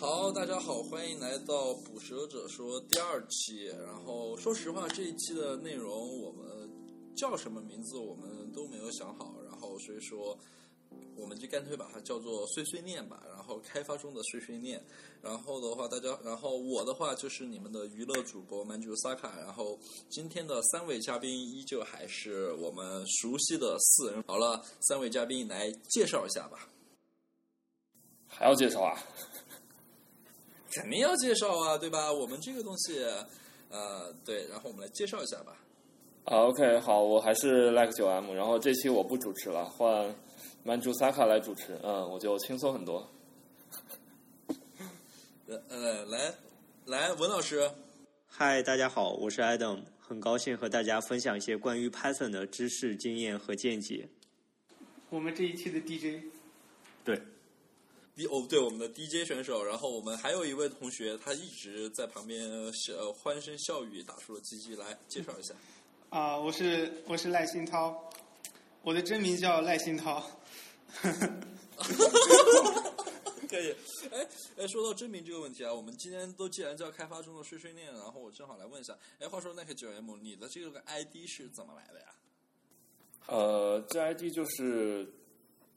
好，大家好，欢迎来到《捕蛇者说》第二期。然后，说实话，这一期的内容我们叫什么名字，我们都没有想好。然后，所以说，我们就干脆把它叫做“碎碎念”吧。然后，开发中的碎碎念。然后的话，大家，然后我的话就是你们的娱乐主播曼珠萨卡。然后，今天的三位嘉宾依旧还是我们熟悉的四人。好了，三位嘉宾来介绍一下吧。还要介绍啊？肯定要介绍啊，对吧？我们这个东西，呃，对，然后我们来介绍一下吧。啊，OK，好，我还是 Like 九 M，然后这期我不主持了，换曼珠萨卡来主持，嗯，我就轻松很多。呃呃，来来，文老师，嗨，大家好，我是 Adam，很高兴和大家分享一些关于 Python 的知识、经验和见解。我们这一期的 DJ，对。哦，对，我们的 DJ 选手，然后我们还有一位同学，他一直在旁边笑欢声笑语，打出了鸡鸡来介绍一下。啊，我是我是赖新涛，我的真名叫赖新涛。可以，哎哎，说到真名这个问题啊，我们今天都既然叫开发中的碎碎念，然后我正好来问一下，哎，话说那个九 M，你的这个 ID 是怎么来的呀？呃，这 ID 就是。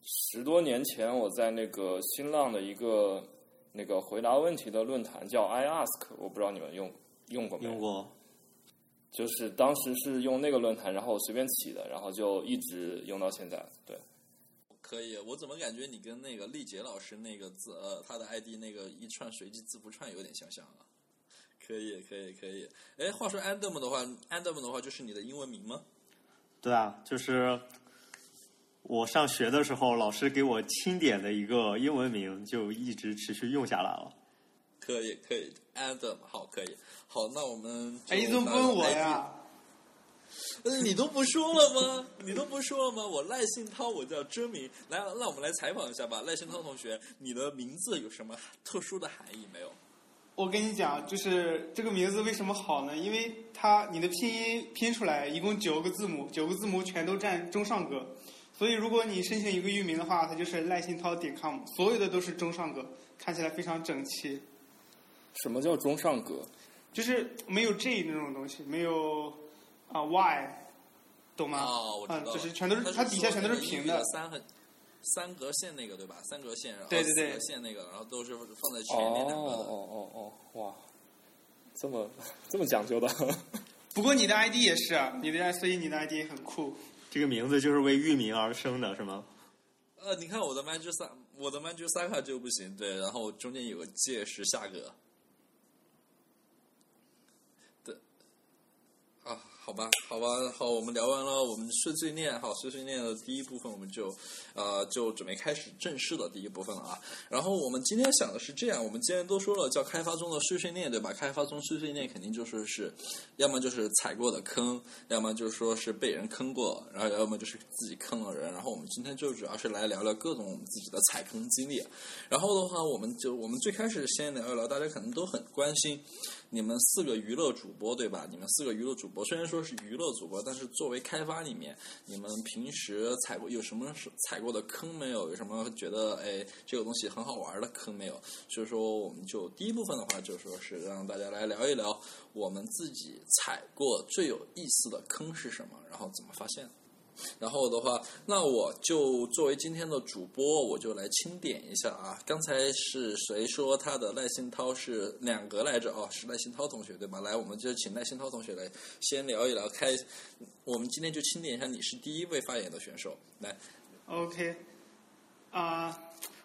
十多年前，我在那个新浪的一个那个回答问题的论坛叫 iAsk，我不知道你们用用过没有？用过。就是当时是用那个论坛，然后随便起的，然后就一直用到现在。对。可以，我怎么感觉你跟那个丽杰老师那个字，呃，他的 ID 那个一串随机字符串有点相像啊？可以，可以，可以。哎，话说 Adam 的话，Adam 的话就是你的英文名吗？对啊，就是。我上学的时候，老师给我钦点的一个英文名，就一直持续用下来了。可以，可以，Adam，好，可以，好，那我们哎，你怎么问我呀？你都不说了吗？你都不说了吗？我赖信涛，我叫真名。来，那我们来采访一下吧，赖信涛同学，你的名字有什么特殊的含义没有？我跟你讲，就是这个名字为什么好呢？因为它你的拼音拼出来一共九个字母，九个字母全都占中上格。所以，如果你申请一个域名的话，它就是赖新涛点 com，所有的都是中上格，看起来非常整齐。什么叫中上格？就是没有 J 那种东西，没有啊 Y，懂吗？哦，我知道。就是全都是它底下全都是平的。三横三格线那个对吧？三格线，然后对对对，线那个，然后都是放在前面两个。哦哦哦哦，哇，这么 这么讲究的。不过你的 ID 也是啊，你的所以你的 ID 很酷。这个名字就是为域名而生的，是吗？呃，你看我的 magic 三，我的 magic 三卡就不行，对，然后中间有个介是下格。好吧，好吧，好，我们聊完了，我们碎碎念，好，碎碎念的第一部分，我们就，呃，就准备开始正式的第一部分了啊。然后我们今天想的是这样，我们既然都说了叫开发中的碎碎念，对吧？开发中碎碎念肯定就是是，要么就是踩过的坑，要么就是说是被人坑过，然后要么就是自己坑了人。然后我们今天就主要是来聊聊各种我们自己的踩坑经历。然后的话，我们就我们最开始先聊一聊，大家可能都很关心。你们四个娱乐主播对吧？你们四个娱乐主播虽然说是娱乐主播，但是作为开发里面，你们平时踩过有什么踩过的坑没有？有什么觉得哎这个东西很好玩的坑没有？所以说我们就第一部分的话就说是让大家来聊一聊我们自己踩过最有意思的坑是什么，然后怎么发现。然后的话，那我就作为今天的主播，我就来清点一下啊。刚才是谁说他的赖新涛是两格来着？哦，是赖新涛同学对吧？来，我们就请赖新涛同学来先聊一聊。开，我们今天就清点一下，你是第一位发言的选手。来，OK，啊，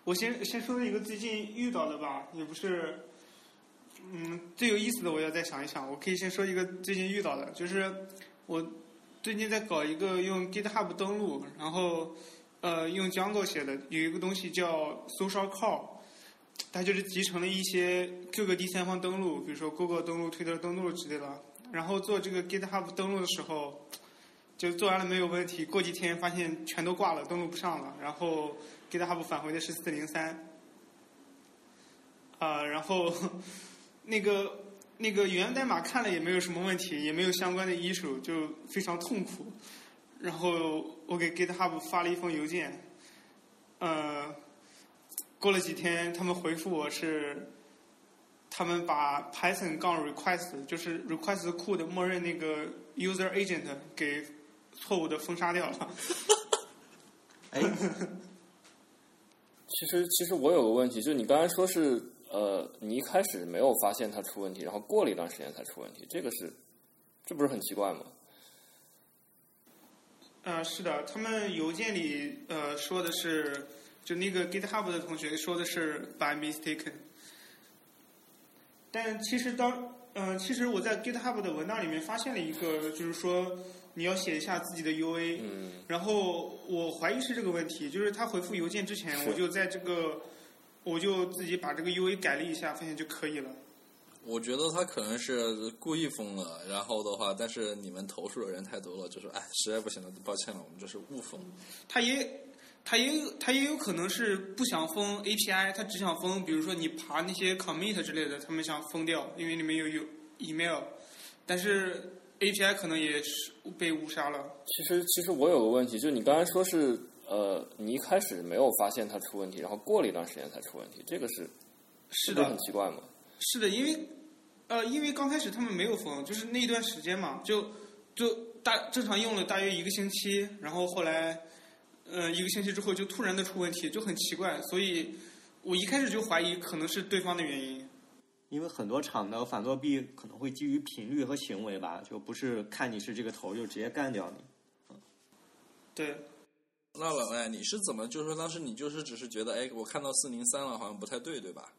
我先先说一个最近遇到的吧，也不是，嗯，最有意思的我要再想一想。我可以先说一个最近遇到的，就是我。最近在搞一个用 GitHub 登录，然后呃用 Django 写的，有一个东西叫 Social Call，它就是集成了一些各个第三方登录，比如说 Google 登录、Twitter 登录之类的。然后做这个 GitHub 登录的时候，就做完了没有问题，过几天发现全都挂了，登录不上了。然后 GitHub 返回的是四零三，啊，然后 那个。那个源代码看了也没有什么问题，也没有相关的 issue，就非常痛苦。然后我给 GitHub 发了一封邮件，呃，过了几天他们回复我是他们把 Python 杠 request 就是 request 库的默认那个 user agent 给错误的封杀掉了。哎，其实其实我有个问题，就是你刚才说是呃，你一开始没有发现它出问题，然后过了一段时间才出问题，这个是这不是很奇怪吗？呃，是的，他们邮件里呃说的是，就那个 GitHub 的同学说的是 by mistaken，但其实当呃，其实我在 GitHub 的文档里面发现了一个，就是说你要写一下自己的 UA，嗯，然后我怀疑是这个问题，就是他回复邮件之前，我就在这个我就自己把这个 UA 改了一下，发现就可以了。我觉得他可能是故意封了，然后的话，但是你们投诉的人太多了，就说哎，实在不行了，抱歉了，我们就是误封。他也，他也有，他也有可能是不想封 API，他只想封，比如说你爬那些 commit 之类的，他们想封掉，因为里面有有 email，但是 API 可能也是被误杀了。其实其实我有个问题，就是你刚才说是呃，你一开始没有发现它出问题，然后过了一段时间才出问题，这个是是的很，奇怪吗？是的，因为呃，因为刚开始他们没有封，就是那一段时间嘛，就就大正常用了大约一个星期，然后后来呃一个星期之后就突然的出问题，就很奇怪，所以我一开始就怀疑可能是对方的原因。因为很多厂的反作弊可能会基于频率和行为吧，就不是看你是这个头就直接干掉你。对，那老外，你是怎么？就是说当时你就是只是觉得，哎，我看到四零三了，好像不太对，对吧？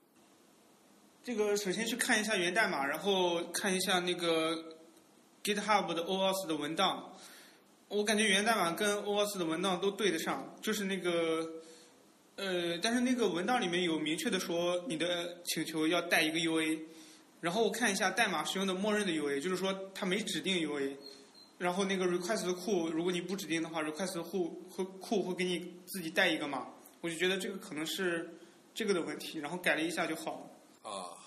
这个首先去看一下源代码，然后看一下那个 GitHub 的 OAuth 的文档。我感觉源代码跟 OAuth 的文档都对得上，就是那个呃，但是那个文档里面有明确的说你的请求要带一个 UA，然后我看一下代码使用的默认的 UA，就是说它没指定 UA。然后那个 request 的库，如果你不指定的话，request 的库会库会给你自己带一个嘛？我就觉得这个可能是这个的问题，然后改了一下就好了。啊，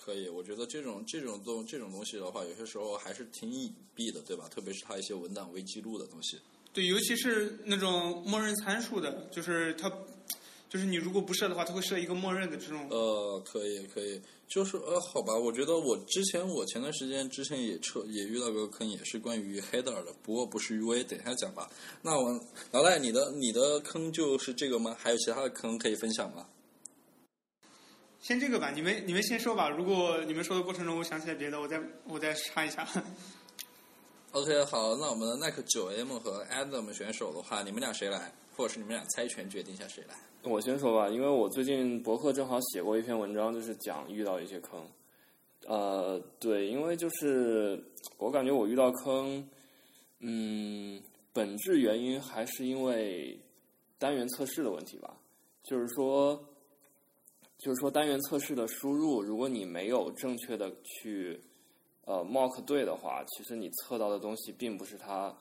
可以，我觉得这种这种东这种东西的话，有些时候还是挺隐蔽的，对吧？特别是它一些文档未记录的东西。对，尤其是那种默认参数的，就是它，就是你如果不设的话，它会设一个默认的这种。呃，可以可以，就是呃，好吧，我觉得我之前我前段时间之前也测也遇到个坑，也是关于 header 的，不过不是 UA，等一下讲吧。那我老赖，你的你的坑就是这个吗？还有其他的坑可以分享吗？先这个吧，你们你们先说吧。如果你们说的过程中我想起来别的，我再我再插一下。OK，好，那我们的耐克九 M 和 Adam 选手的话，你们俩谁来？或者是你们俩猜拳决定一下谁来？我先说吧，因为我最近博客正好写过一篇文章，就是讲遇到一些坑。呃，对，因为就是我感觉我遇到坑，嗯，本质原因还是因为单元测试的问题吧。就是说，就是说单元测试的输入，如果你没有正确的去呃 mock 对的话，其实你测到的东西并不是它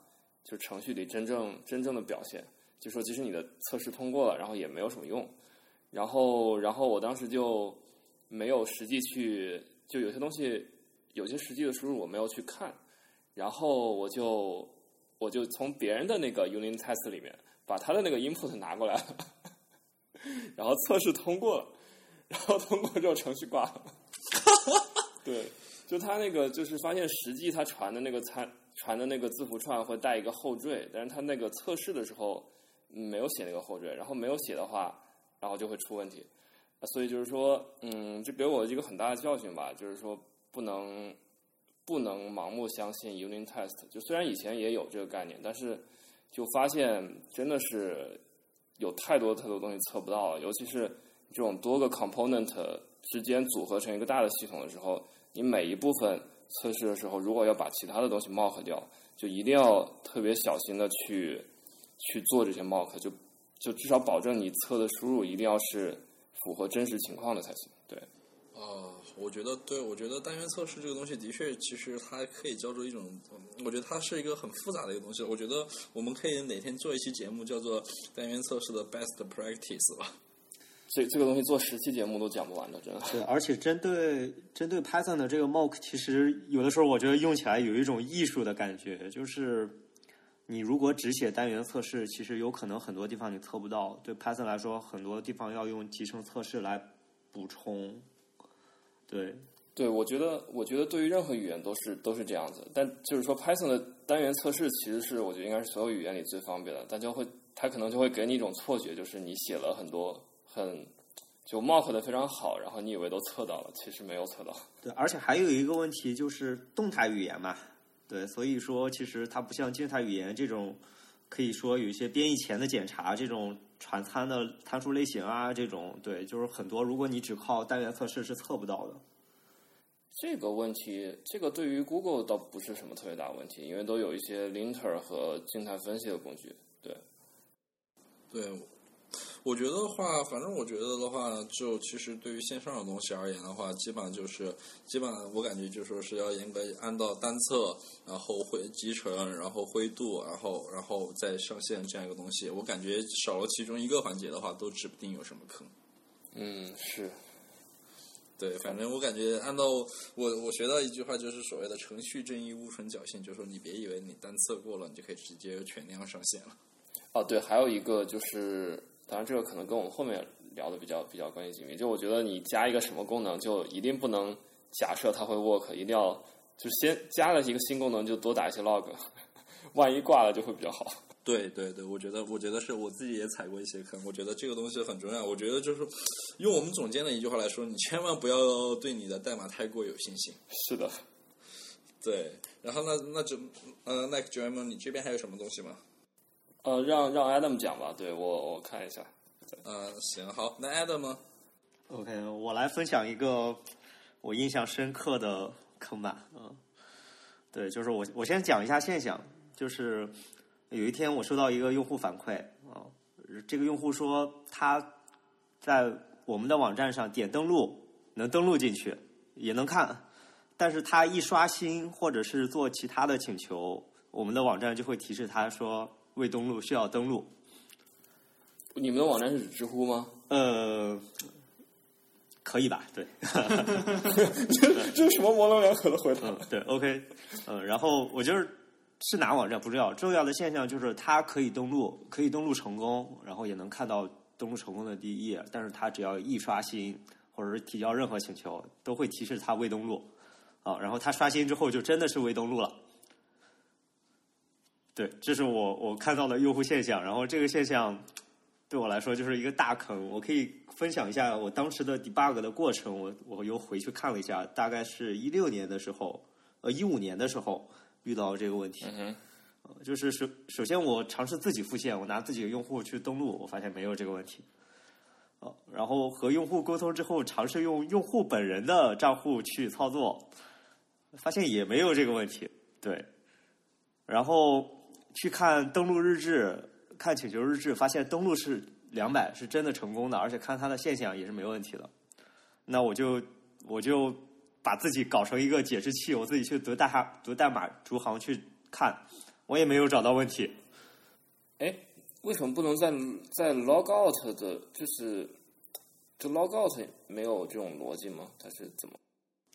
就程序里真正真正的表现。就说即使你的测试通过了，然后也没有什么用。然后，然后我当时就没有实际去，就有些东西，有些实际的输入我没有去看，然后我就我就从别人的那个 unit test 里面把他的那个 input 拿过来了，然后测试通过了，然后通过之后程序挂了。对，就他那个就是发现实际他传的那个参传的那个字符串会带一个后缀，但是他那个测试的时候。没有写那个后缀，然后没有写的话，然后就会出问题。所以就是说，嗯，这给我一个很大的教训吧，就是说不能不能盲目相信 unit test。就虽然以前也有这个概念，但是就发现真的是有太多太多东西测不到了，尤其是这种多个 component 之间组合成一个大的系统的时候，你每一部分测试的时候，如果要把其他的东西 mock 掉，就一定要特别小心的去。去做这些 mock，就就至少保证你测的输入一定要是符合真实情况的才行。对，哦，我觉得对，我觉得单元测试这个东西的确，其实它可以叫做一种，我觉得它是一个很复杂的一个东西。我觉得我们可以哪天做一期节目，叫做单元测试的 best practice 吧。这这个东西做十期节目都讲不完的，真的。对，而且针对针对 Python 的这个 mock，其实有的时候我觉得用起来有一种艺术的感觉，就是。你如果只写单元测试，其实有可能很多地方你测不到。对 Python 来说，很多地方要用集成测试来补充。对，对，我觉得，我觉得对于任何语言都是都是这样子。但就是说，Python 的单元测试其实是我觉得应该是所有语言里最方便的，但就会它可能就会给你一种错觉，就是你写了很多很就 mock 的非常好，然后你以为都测到了，其实没有测到。对，而且还有一个问题就是动态语言嘛，对，所以说其实它不像静态语言这种，可以说有一些编译前的检查，这种传参的参数类型啊，这种对，就是很多如果你只靠单元测试是测不到的。这个问题，这个对于 Google 倒不是什么特别大问题，因为都有一些 linter 和静态分析的工具。对，对，我觉得的话，反正我觉得的话，就其实对于线上的东西而言的话，基本上就是，基本上我感觉就说是要严格按照单测，然后灰集成，然后灰度，然后然后再上线这样一个东西。我感觉少了其中一个环节的话，都指不定有什么坑。嗯，是。对，反正我感觉按照我我学到一句话，就是所谓的程序正义，无存侥幸，就是说你别以为你单测过了，你就可以直接全量上线了。哦，对，还有一个就是，当然这个可能跟我们后面聊的比较比较关系紧密。就我觉得你加一个什么功能，就一定不能假设它会 work，一定要就先加了一个新功能，就多打一些 log，万一挂了就会比较好。对对对，我觉得我觉得是我自己也踩过一些坑，我觉得这个东西很重要。我觉得就是用我们总监的一句话来说，你千万不要对你的代码太过有信心。是的，对，然后那那就呃，那 j m 你这边还有什么东西吗？呃，让让 Adam 讲吧，对我我看一下。呃，行，好，那 Adam 呢？OK，我来分享一个我印象深刻的坑吧。嗯，对，就是我我先讲一下现象，就是有一天我收到一个用户反馈啊、这个用户说他在我们的网站上点登录能登录进去，也能看，但是他一刷新或者是做其他的请求，我们的网站就会提示他说未登录，需要登录。你们的网站是指知乎吗？呃，可以吧？对。这是什么模棱两可的回答？嗯，对，OK，嗯，然后我就是是哪网站不重要，重要的现象就是它可以登录，可以登录成功，然后也能看到登录成功的第一页，但是它只要一刷新或者是提交任何请求，都会提示它未登录，啊，然后它刷新之后就真的是未登录了。对，这是我我看到的用户现象，然后这个现象对我来说就是一个大坑。我可以分享一下我当时的 debug 的过程，我我又回去看了一下，大概是一六年的时候，呃一五年的时候遇到这个问题。嗯就是首首先我尝试自己复现，我拿自己的用户去登录，我发现没有这个问题。哦，然后和用户沟通之后，尝试用用户本人的账户去操作，发现也没有这个问题。对，然后去看登录日志，看请求日志，发现登录是两百，是真的成功的，而且看它的现象也是没问题的。那我就我就把自己搞成一个解释器，我自己去读代码读代码逐行去看，我也没有找到问题。哎，为什么不能在在 log out 的，就是就 log out 没有这种逻辑吗？它是怎么？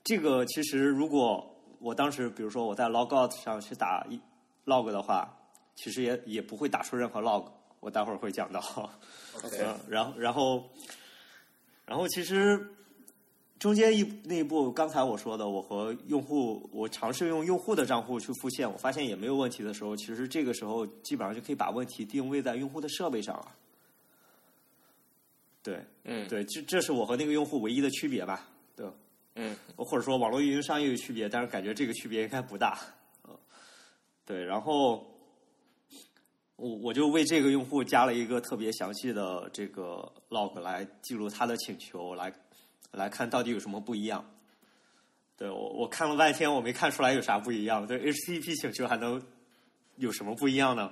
这个其实如果我当时比如说我在 logout 上去打一 log 的话，其实也也不会打出任何 log。我待会儿会讲到。OK，嗯，然后然后然后其实中间一那一步，刚才我说的，我和用户我尝试用用户的账户去复现，我发现也没有问题的时候，其实这个时候基本上就可以把问题定位在用户的设备上了。对嗯，对，这这是我和那个用户唯一的区别吧？对。嗯，或者说网络运营商也有区别，但是感觉这个区别应该不大。嗯，对，然后我我就为这个用户加了一个特别详细的这个 log 来记录他的请求，来来看到底有什么不一样。对我我看了半天，我没看出来有啥不一样。对 HTTP 请求还能有什么不一样呢？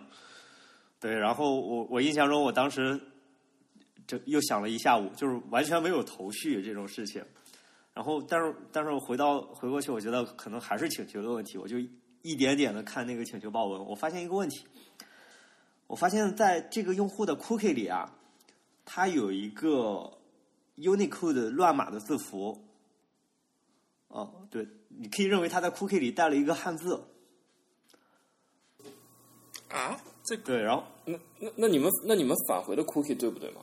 对，然后我我印象中，我当时这又想了一下午，就是完全没有头绪这种事情。然后，但是，但是我回到回过去，我觉得可能还是请求的问题。我就一点点的看那个请求报文，我发现一个问题，我发现在这个用户的 cookie 里啊，它有一个 Unicode 乱码的字符。哦，对，你可以认为它在 cookie 里带了一个汉字。啊，这对，然后那那那你们那你们返回的 cookie 对不对吗？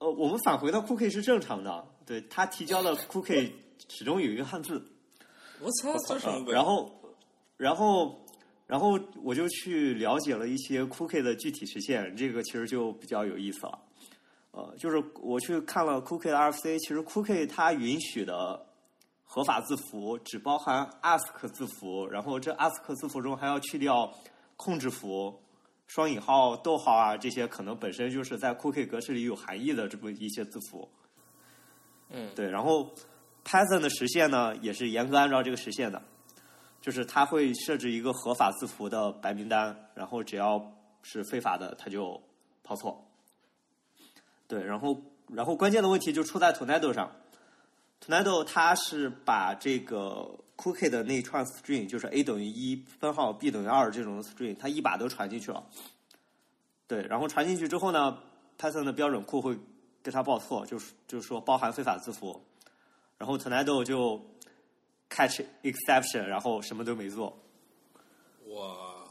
呃，我们返回的 cookie 是正常的，对他提交的 cookie 始终有一个汉字。我操，这什么鬼？然后，然后，然后我就去了解了一些 Cookie 的具体实现，这个其实就比较有意思了。呃，就是我去看了 Cookie 的 RFC，其实 Cookie 它允许的合法字符只包含 ask 字符，然后这 ask 字符中还要去掉控制符、双引号、逗号啊这些可能本身就是在 Cookie 格式里有含义的这么一些字符。嗯，对，然后 Python 的实现呢，也是严格按照这个实现的，就是它会设置一个合法字符的白名单，然后只要是非法的，它就抛错。对，然后然后关键的问题就出在 Tornado 上，Tornado 它是把这个 Cookie 的那一串 string，就是 a 等于一分号 b 等于二这种 string，它一把都传进去了。对，然后传进去之后呢，Python 的标准库会给它报错，就是就是说包含非法字符，然后 Tornado 就 catch exception，然后什么都没做。哇，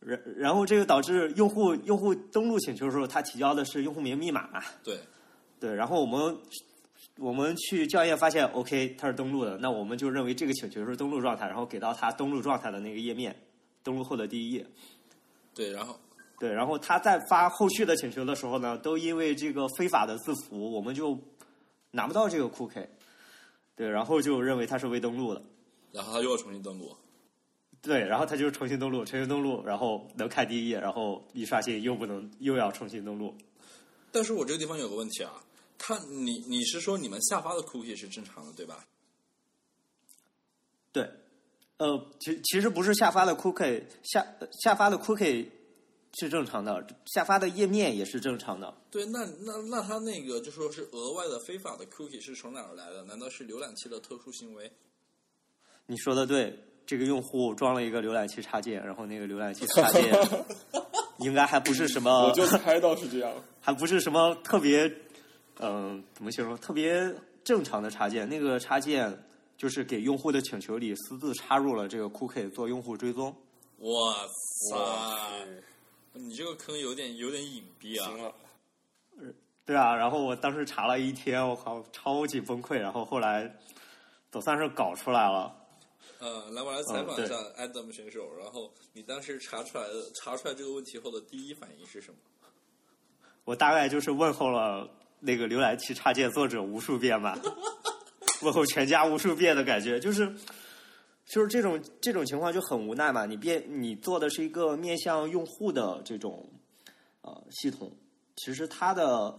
然然后这个导致用户用户登录请求的时候，他提交的是用户名密码嘛？对，对，然后我们我们去校验发现，OK，他是登录的，那我们就认为这个请求是登录状态，然后给到他登录状态的那个页面，登录后的第一页。对，然后对，然后他在发后续的请求的时候呢，都因为这个非法的字符，我们就拿不到这个 cookie。对，然后就认为它是未登录的。然后他又要重新登录。对，然后他就重新登录，重新登录，然后能看第一页，然后一刷新又不能，又要重新登录。但是我这个地方有个问题啊，他你你是说你们下发的 cookie 是正常的对吧？对，呃，其其实不是下发的 cookie 下下发的 cookie 是正常的，下发的页面也是正常的。对，那那那他那个就说是额外的非法的 cookie 是从哪儿来的？难道是浏览器的特殊行为？你说的对，这个用户装了一个浏览器插件，然后那个浏览器插件 应该还不是什么，我就猜到是这样。还不是什么特别，嗯、怎么形容？特别正常的插件。那个插件就是给用户的请求里私自插入了这个 cookie 做用户追踪。哇塞，哇你这个坑有点有点隐蔽啊行！了，对啊，然后我当时查了一天，我靠，超级崩溃。然后后来总算是搞出来了。呃，来，我来采访嗯一下 Adam 选手。然后你当时查出来的查出来这个问题后的第一反应是什么？我大概就是问候了那个浏览器插件作者无数遍吧，问候全家无数遍的感觉，就是就是这种这种情况就很无奈嘛。你变你做的是一个面向用户的这种呃系统，其实它的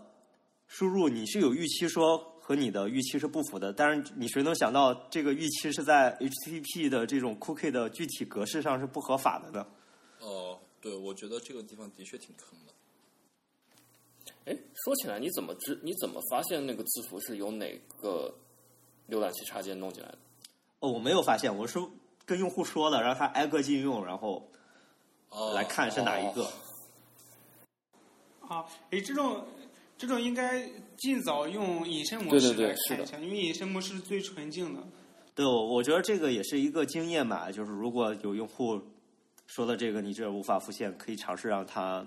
输入你是有预期说和你的预期是不符的，但是你谁能想到这个预期是在 HTTP 的这种 cookie 的具体格式上是不合法的呢？哦，对，我觉得这个地方的确挺坑的。哎，说起来，你怎么知？你怎么发现那个字符是由哪个浏览器插件弄进来的？哦，我没有发现，我是跟用户说的，让他挨个禁用，然后哦，来看是哪一个。啊，诶，这种这种应该尽早用隐身模式对对是的来看一下，因为隐身模式是最纯净的。对，我我觉得这个也是一个经验吧，就是如果有用户说的这个你这无法复现，可以尝试让他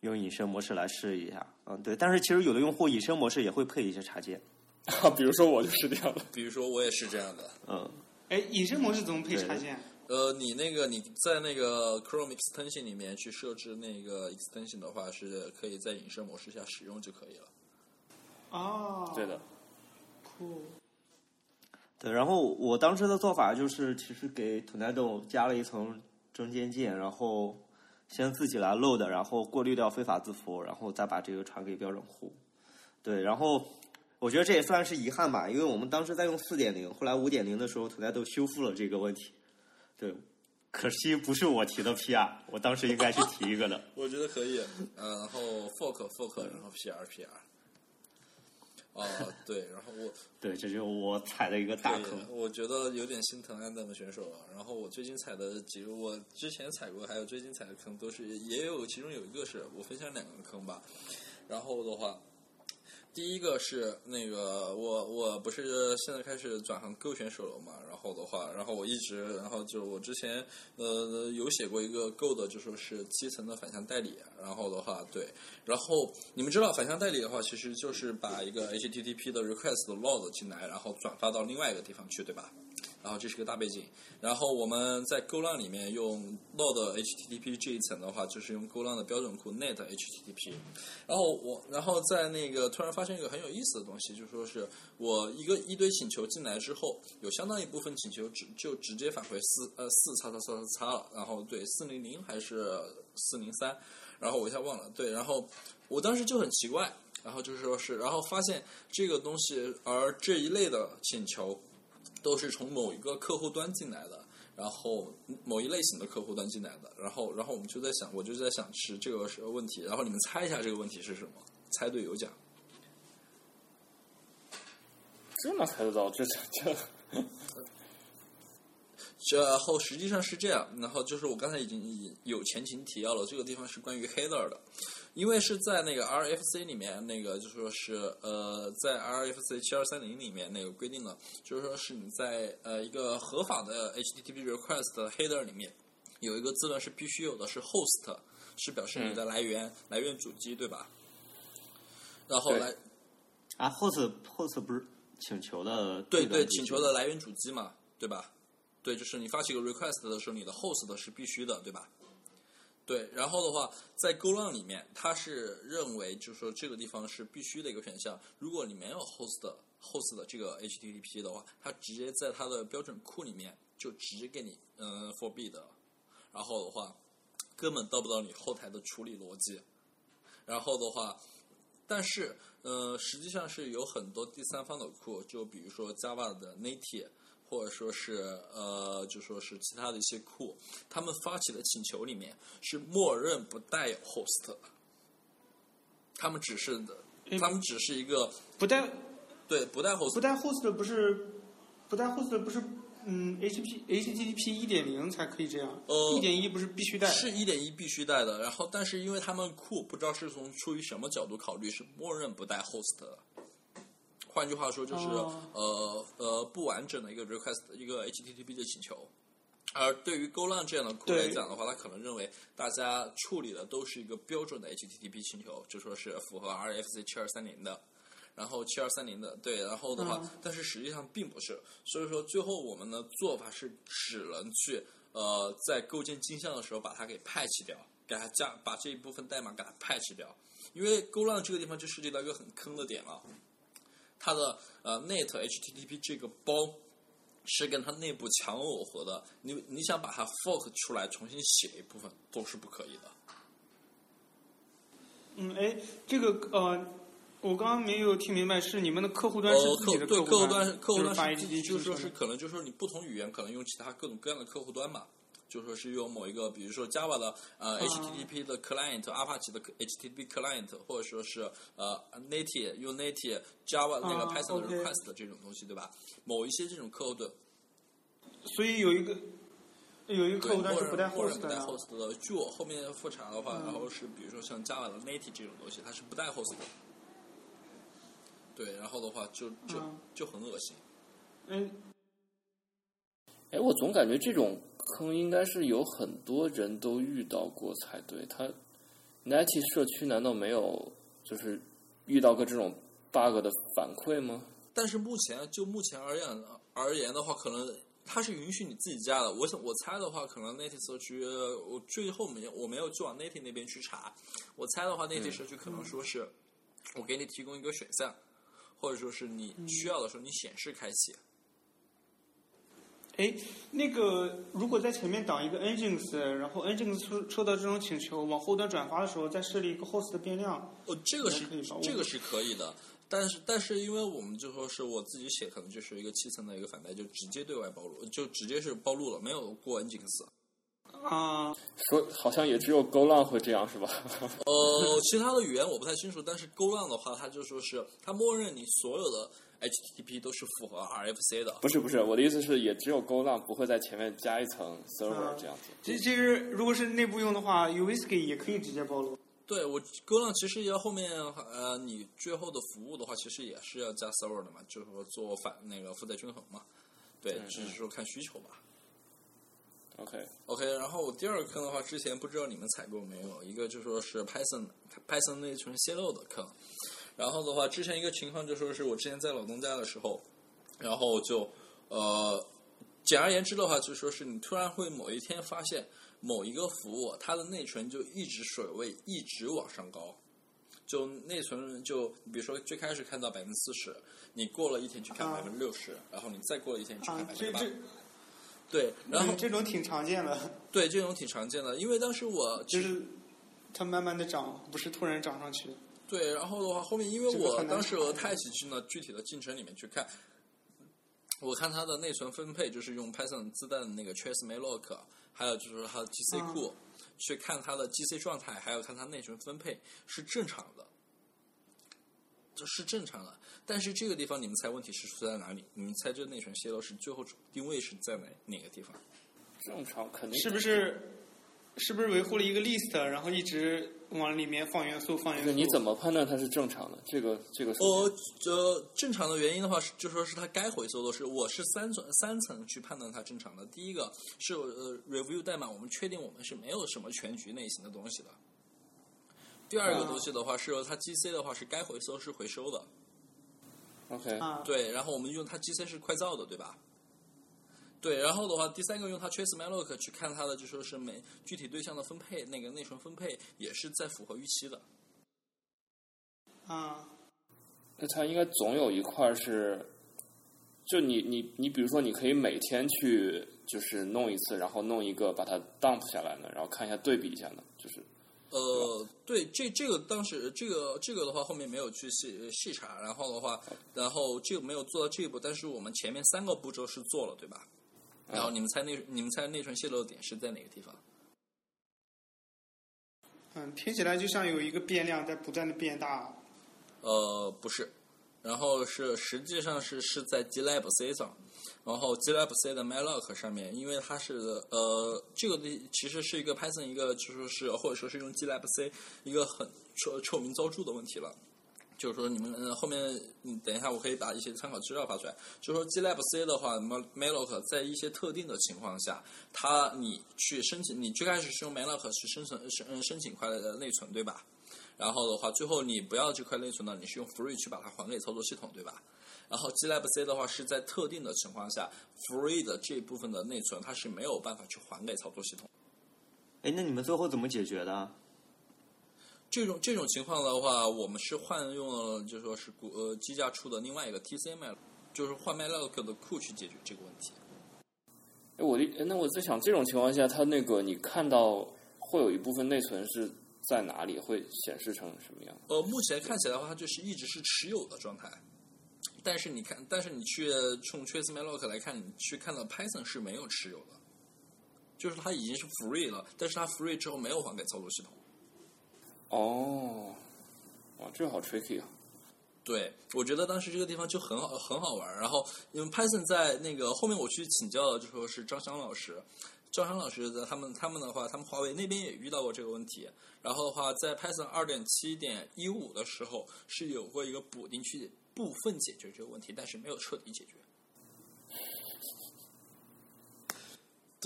用隐身模式来试一下。嗯，对，但是其实有的用户隐身模式也会配一些插件。比如说我就是这样的。比如说我也是这样的。嗯，哎，隐身模式怎么配插件？呃，你那个你在那个 Chrome extension 里面去设置那个 extension 的话，是可以在隐身模式下使用就可以了。哦，对的，酷。对，然后我当时的做法就是，其实给 Tornado 加了一层中间件，然后先自己来 load，然后过滤掉非法字符，然后再把这个传给标准库。对，然后我觉得这也算是遗憾吧，因为我们当时在用四点零，后来五点零的时候，Tornado 修复了这个问题。对，可惜不是我提的 PR，我当时应该去提一个的。我觉得可以。呃，然后 fork fork，然后 PR PR。啊，对，然后我 对，这就是我踩的一个大坑。我觉得有点心疼安德的选手了。然后我最近踩的几个，我之前踩过，还有最近踩的坑都是，也有其中有一个是我分享两个坑吧。然后的话，第一个是那个我我不是现在开始转行 Go 选手了嘛，然后的话，然后我一直，然后就我之前呃有写过一个 Go 的，就说是基层的反向代理，然后的话对，然后你们知道反向代理的话，其实就是把一个 HTTP 的 request log 进来，然后转发到另外一个地方去，对吧？然后这是个大背景，然后我们在 Go 浪里面用 Node HTTP 这一层的话，就是用 Go 浪的标准库 Net HTTP。然后我，然后在那个突然发现一个很有意思的东西，就说是我一个一堆请求进来之后，有相当一部分请求直就直接返回四呃四叉叉叉叉叉了，然后对四零零还是四零三，然后我一下忘了，对，然后我当时就很奇怪，然后就是说是，然后发现这个东西，而这一类的请求。都是从某一个客户端进来的，然后某一类型的客户端进来的，然后，然后我们就在想，我就在想是这个是问题，然后你们猜一下这个问题是什么？猜对有奖。这哪猜得到？这这这，然后实际上是这样，然后就是我刚才已经有前情提要了，这个地方是关于 header 的。因为是在那个 RFC 里面，那个就说是呃，在 RFC 七二三零里面那个规定了，就是说是你在呃一个合法的 HTTP request header 里面有一个字段是必须有的，是 host，是表示你的来源来源主机，对吧？然后来啊，host host 不是请求的对对请求的来源主机嘛，对吧？对，就是你发起个 request 的时候，你的 host 是必须的，对吧？对，然后的话，在 GoLang 里面，它是认为就是说这个地方是必须的一个选项。如果你没有 host host 的这个 HTTP 的话，它直接在它的标准库里面就直接给你嗯 forbid，然后的话根本到不到你后台的处理逻辑。然后的话，但是呃，实际上是有很多第三方的库，就比如说 Java 的 native。或者说是呃，就说是其他的一些库，他们发起的请求里面是默认不带有 host，的他们只是的，他们只是一个不带对不带 host，不带 host 不是不带 host 不是嗯 H P H T T P 一点零才可以这样，呃一点一不是必须带，是一点一必须带的，然后但是因为他们库不知道是从出于什么角度考虑，是默认不带 host 的。换句话说，就是、呃呃不完整的一个 request 一个 HTTP 的请求，而对于 GoLang 这样的库来讲的话，他可能认为大家处理的都是一个标准的 HTTP 请求，就说是符合 RFC 七二三零的，然后七二三零的对，然后的话，嗯。但是实际上并不是，所以说最后我们的做法是只能去呃在构建镜像的时候把它给派弃掉，给它加把这一部分代码给它派弃掉，因为 GoLang 这个地方就涉及到一个很坑的点了。它的呃 net HTTP 这个包是跟它内部强耦合的，你你想把它 fork 出来重新写一部分都是不可以的。嗯，哎，这个呃，我刚刚没有听明白，是你们的客户端是呃，自己的客户户端，端客户端是 HTTP 就是说是可能就是说你不同语言可能用其他各种各样的客户端嘛。就说是用某一个，比如说 Java 的呃、啊 HTTP 的 client，Apache 的 HTTP client，或者说是呃 native 用 native Java 那个啊 Python 的 request 这种东西，对吧？某一些这种客户端所以有一个有一个对，客户端默认是不带 host 不带的，host 的。据我后面复查的话，嗯然后是比如说像 Java 的 native 这种东西，它是不带 host 的。对，然后的话就就、嗯就很恶心。嗯，哎，我总感觉这种坑应该是有很多人都遇到过才对。他 Netty 社区难道没有就是遇到过这种 bug 的反馈吗？但是目前就目前而言而言的话，可能它是允许你自己加的。我想我猜的话，可能 native 社区，呃我最后没有我没有去往 native 那边去查。我猜的话，native 社区可能说是，我给你提供一个选项，或者说是你需要的时候你显示开启。哎，那个如果在前面挡一个 Nginx，然后 Nginx 收收到这种请求，往后端转发的时候再设立一个 host 的变量，哦，这个是可以这个是可以的，但是但是因为我们就说是我自己写，可能就是一个七层的一个反带，就直接对外暴露，就直接是暴露了，没有过 Nginx。啊、说好像也只有 GoLang 会这样是吧？呃，其他的语言我不太清楚，但是 GoLang 的话，它就说是它默认你所有的 HTTP 都是符合 RFC 的。不是不是，我的意思是也只有 GoLang 不会在前面加一层 server 啊这样子。其实其实如果是内部用的话，UWSGI 也可以直接暴露。对我 Golang 其实要后面呃，你最后的服务的话，其实也是要加 server 的嘛，就是说做反那个负载均衡嘛。对，嗯只是说看需求吧。OK，OK，然后我第二个坑的话，之前不知道你们踩过没有，一个就说是 Python Python 内存泄露的坑。然后的话，之前一个情况就说是我之前在老东家的时候，然后就呃，简而言之的话，就说是你突然会某一天发现某一个服务它的内存就一直水位一直往上高，就内存就比如说最开始看到百分之四十，你过了一天去看啊。百分之六十，然后你再过了一天去看啊百，分之八，对，然后嗯这种挺常见的，对这种挺常见的，因为当时我就是它慢慢的涨，不是突然涨上去。对，然后的话，后面因为我当时查和太一起去呢，具体的进程里面去看，我看它的内存分配就是用 Python 自带的那个 trace malloc，还有就是它的 GC 嗯库，去看它的 GC 状态，还有看它内存分配是正常的，这是正常的。但是这个地方你们猜问题是出在哪里？你们猜这个内存泄露是最后定位是在哪哪个地方？正常肯定是不是是不是维护了一个 list，然后一直往里面放元素放元素？你怎么判断它是正常的？这个这个哦呃，呃，正常的原因的话是，就说是它该回收的是，我是三层三层去判断它正常的。第一个是呃 review 代码，我们确定我们是没有什么全局类型的东西的。第二个啊东西的话是它 GC 的话是该回收是回收的，OK，啊？对，然后我们用它 GC 是快造的，对吧？对，然后的话，第三个用它 trace malloc 去看它的就说是每具体对象的分配，那个内存分配也是在符合预期的。啊，那它应该总有一块是，就你你你，比如说你可以每天去就是弄一次，然后弄一个把它 dump 下来呢，然后看一下对比一下呢，就是呃，对，这这个当时这个这个的话，后面没有去细细查，然后的话，然后这个没有做到这一步，但是我们前面三个步骤是做了，对吧？然后你们猜内你们猜内存泄漏点是在哪个地方？嗯，听起来就像有一个变量在不断的变大。呃，不是，然后是实际上是是在 GLab C 上，然后 GLab C 的 malloc 上面，因为它是呃这个的其实是一个 Python 一个就说是或者说是用 GLab C 一个很臭臭名昭著的问题了。就是说，你们嗯后面嗯，等一下，我可以把一些参考资料发出来。就是说，GLab C 的话，malloc 在一些特定的情况下，它你去申请，你最开始是用 malloc 去生成申申请块的内存，对吧？然后的话，最后你不要这块内存呢，你是用 free 去把它还给操作系统，对吧？然后 GLab C 的话是在特定的情况下，free 的这部分的内存它是没有办法去还给操作系统。哎，那你们最后怎么解决的？这种这种情况的话，我们是换用了就说是谷呃机架出的另外一个 TCML，就是换 malloc 的库去解决这个问题。哎，我的哎那我在想，这种情况下，它那个你看到会有一部分内存是在哪里，会显示成什么样？呃，目前看起来的话，它就是一直是持有的状态。但是你看，但是你去从 trace malloc 来看，你去看到 Python 是没有持有的，就是它已经是 free 了，但是它 free 之后没有还给操作系统。哦，哇，这个好 tricky 啊！对，我觉得当时这个地方就很好很好玩。然后因为 Python 在那个后面我去请教了，就说是张翔老师，张翔老师的他们他们的话，他们华为那边也遇到过这个问题。然后的话，在 Python 二点七点一五的时候是有过一个补丁去部分解决这个问题，但是没有彻底解决。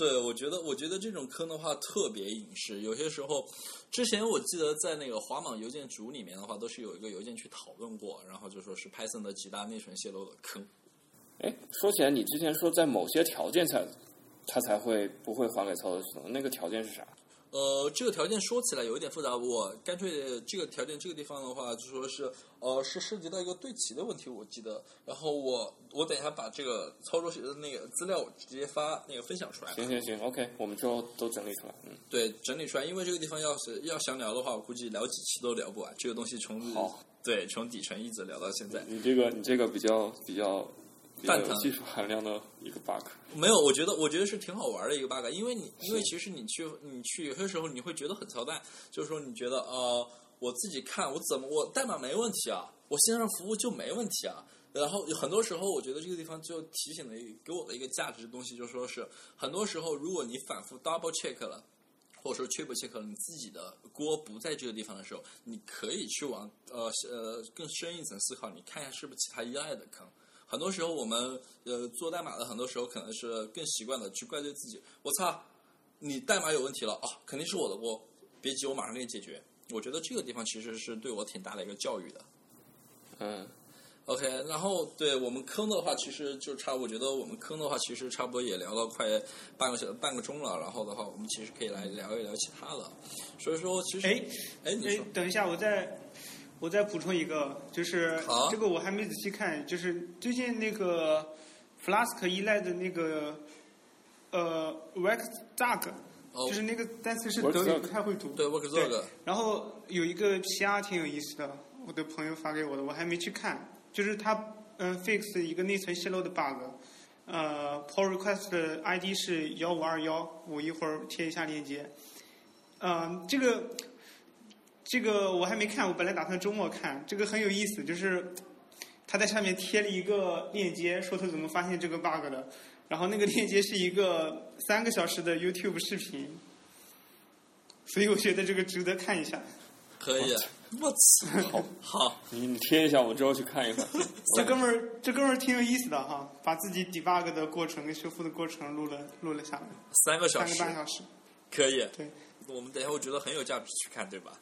对，我觉得，我觉得这种坑的话特别隐士。有些时候，之前我记得在那个华莽邮件组里面的话，都是有一个邮件去讨论过，然后就说是 Python 的几大内存泄露的坑。哎，说起来，你之前说在某些条件下它才会不会还给操作系统，那个条件是啥？呃，这个条件说起来有一点复杂，我干脆这个条件这个地方的话，就说是呃是涉及到一个对齐的问题，我记得。然后我我等一下把这个操作的那个资料我直接发那个分享出来。行行行，OK，我们之后都整理出来。嗯，对，整理出来，因为这个地方要是要想聊的话，我估计聊几期都聊不完。这个东西从好对从底层一直聊到现在。你这个你这个比较比较蛋疼有技术含量的一个 bug。没有，我觉得我觉得是挺好玩的一个 bug，因为你因为其实你去你去有些时候你会觉得很操蛋，就是说你觉得呃我自己看我怎么我代码没问题啊，我线上服务就没问题啊。然后很多时候，我觉得这个地方就提醒了一给我的一个价值的东西，就是说是很多时候，如果你反复 double check 了，或者说缺不缺可能你自己的锅不在这个地方的时候，你可以去往呃呃更深一层思考，你看一下是不是其他依赖的坑。很多时候我们呃做代码的，很多时候可能是更习惯的去怪罪自己。我操，你代码有问题了啊，肯定是我的锅，别急，我马上给你解决。我觉得这个地方其实是对我挺大的一个教育的。嗯，OK，然后对我们坑的话，其实就差，我觉得我们坑的话，其实差不多也聊了快半个小半个钟了。然后的话，我们其实可以来聊一聊其他的。所以说，其实，哎哎，等一下，我再我再补充一个，就是这个我还没仔细看，就是最近那个 Flask 依赖的那个呃 wax duck 就是那个单词是德语不太会读。对个，然后有一个 PR 挺有意思的，我的朋友发给我的，我还没去看。就是他嗯、fix 一个内存泄露的 bug，呃，pull request 的 ID 是幺五二幺，我一会儿贴一下链接。嗯、这个这个我还没看，我本来打算周末看，这个很有意思，就是他在上面贴了一个链接，说他怎么发现这个 bug 的，然后那个链接是一个三个小时的 YouTube 视频，所以我觉得这个值得看一下。可以。我操，好，好，你你贴一下，我之后去看一看。这哥们儿，这哥们儿挺有意思的哈，把自己 debug 的过程跟修复的过程录了录了下来，三个小时三个，半小时。可以。对，我们等一下，我觉得很有价值去看，对吧？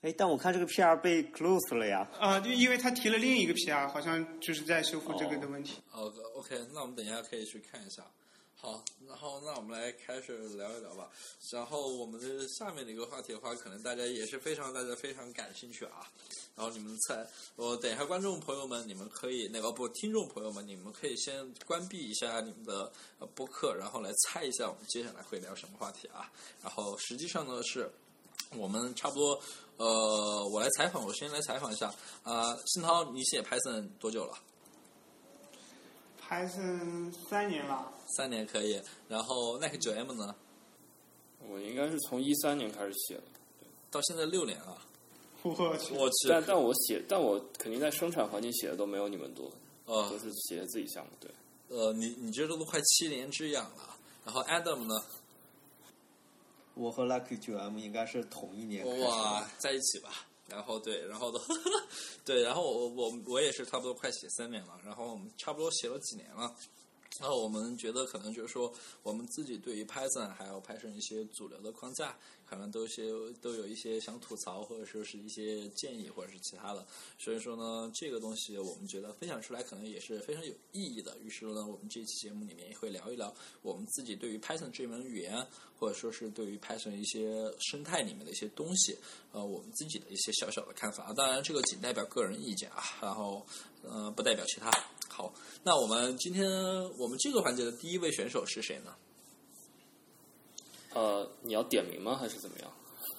哎，但我看这个 PR 被 close 了呀。啊、就因为他提了另一个 PR，好像就是在修复这个的问题。哦，OK，那我们等一下可以去看一下。好，然后那我们来开始聊一聊吧。然后我们的下面的一个话题的话，可能大家也是非常大家非常感兴趣啊。然后你们猜，我等一下，观众朋友们，你们可以那个不，听众朋友们，你们可以先关闭一下你们的呃播客，然后来猜一下我们接下来会聊什么话题啊。然后实际上呢是。我们差不多，呃，我来采访，我先来采访一下啊、信涛，你写 Python 多久了？Python 三年了，三年可以。然后 Nike 九 M 呢，我应该是从一三年开始写的，到现在六年了。我去，我去，但但我写，但我肯定在生产环境写的都没有你们多，呃都呃是写自己项目。对，呃，你你这都快七年之痒了。然后 Adam 呢？我和 Lucky 九 M 应该是同一年。哇，在一起吧。然后对，然后都 对，然后我我我也是差不多快写三年了，然后我们差不多写了几年了。然后我们觉得可能就是说，我们自己对于 Python 还有 Python 一些主流的框架，可能都些都有一些想吐槽，或者说是一些建议，或者是其他的。所以说呢，这个东西我们觉得分享出来可能也是非常有意义的。于是呢，我们这期节目里面也会聊一聊我们自己对于 Python 这门语言，或者说是对于 Python 一些生态里面的一些东西，呃，我们自己的一些小小的看法。当然，这个仅代表个人意见啊，然后呃，不代表其他。好，那我们今天我们这个环节的第一位选手是谁呢？呃，你要点名吗？还是怎么样？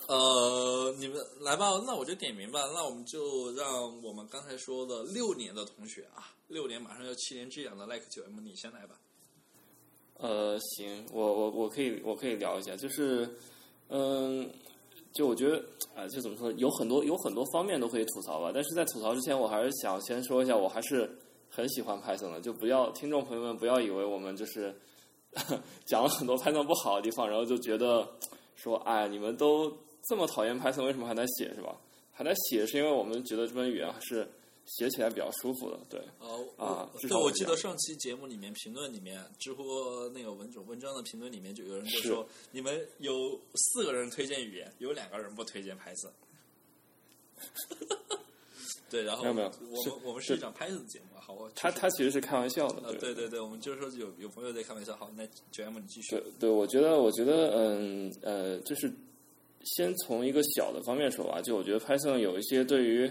呃，你们来吧，那我就点名吧。那我们就让我们刚才说的六年的同学啊，六年马上要七年之痒的 Like 九 M，你先来吧。呃，行，我我我可以我可以聊一下，就是，嗯，就我觉得啊、就怎么说，有很多有很多方面都可以吐槽吧。但是在吐槽之前，我还是想先说一下，我还是很喜欢 Python 的，就不要听众朋友们不要以为我们就是 讲了很多 Python 不好的地方，然后就觉得说，哎，你们都这么讨厌 Python，为什么还在写是吧？还在写是因为我们觉得这门语言还是写起来比较舒服的，对。呃，啊我对，我记得上期节目里面评论里面，知乎那个文种文章的评论里面就有人就说，你们有四个人推荐语言，有两个人不推荐 Python。对，然后没有没有我们我们是一档 Python 的节目啊，好，我他他其实是开玩笑的，呃对对对，我们就是说有有朋友在开玩笑，好，那九 M 你继续对。对，我觉得，我觉得，嗯呃，就是先从一个小的方面说吧，就我觉得 Python 有一些对于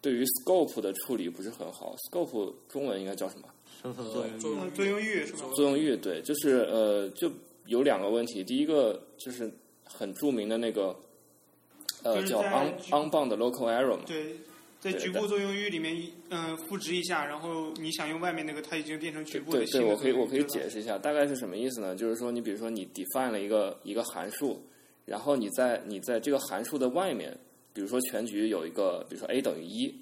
对于 scope 的处理不是很好，scope 中文应该叫什么？生成作用作用域是吧？作用域对，就是呃，就有两个问题，第一个就是很著名的那个呃叫 ununbound local error 嘛，对，在局部作用域里面，嗯、赋值一下，然后你想用外面那个，它已经变成局部对对，的新的我可以我可以解释一下，大概是什么意思呢？就是说，你比如说你 define 了一个一个函数，然后你在你在这个函数的外面，比如说全局有一个，比如说 a 等于一，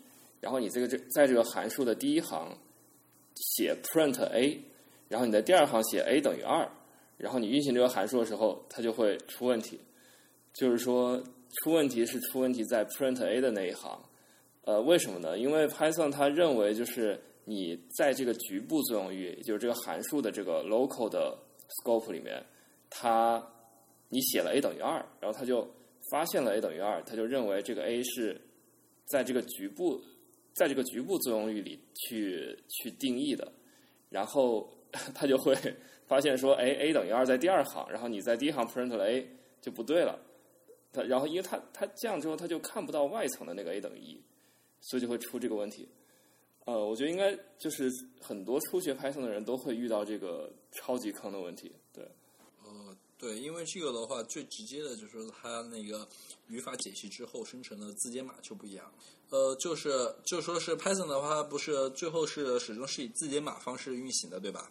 然后你这个这在这个函数的第一行写 print a，然后你在第二行写 a 等于二，然后你运行这个函数的时候，它就会出问题。就是说，出问题是出问题在 print a 的那一行。呃，为什么呢？因为 Python 它认为就是你在这个局部作用域，就是这个函数的这个 local 的 scope 里面，它你写了 a 等于二，然后它就发现了 a 等于二，它就认为这个 a 是在这个局部，在这个局部作用域里去去定义的，然后它就会发现说，哎，a 等于二在第二行，然后你在第一行 print 了 a 就不对了，它然后因为它它这样之后，它就看不到外层的那个 a 等于一。所以就会出这个问题，呃，我觉得应该就是很多初学 Python 的人都会遇到这个超级坑的问题，对。呃，对，因为这个的话，最直接的就是它那个语法解析之后生成的字节码就不一样。呃，就是就说是 Python 的话，不是最后是始终是以字节码方式运行的，对吧？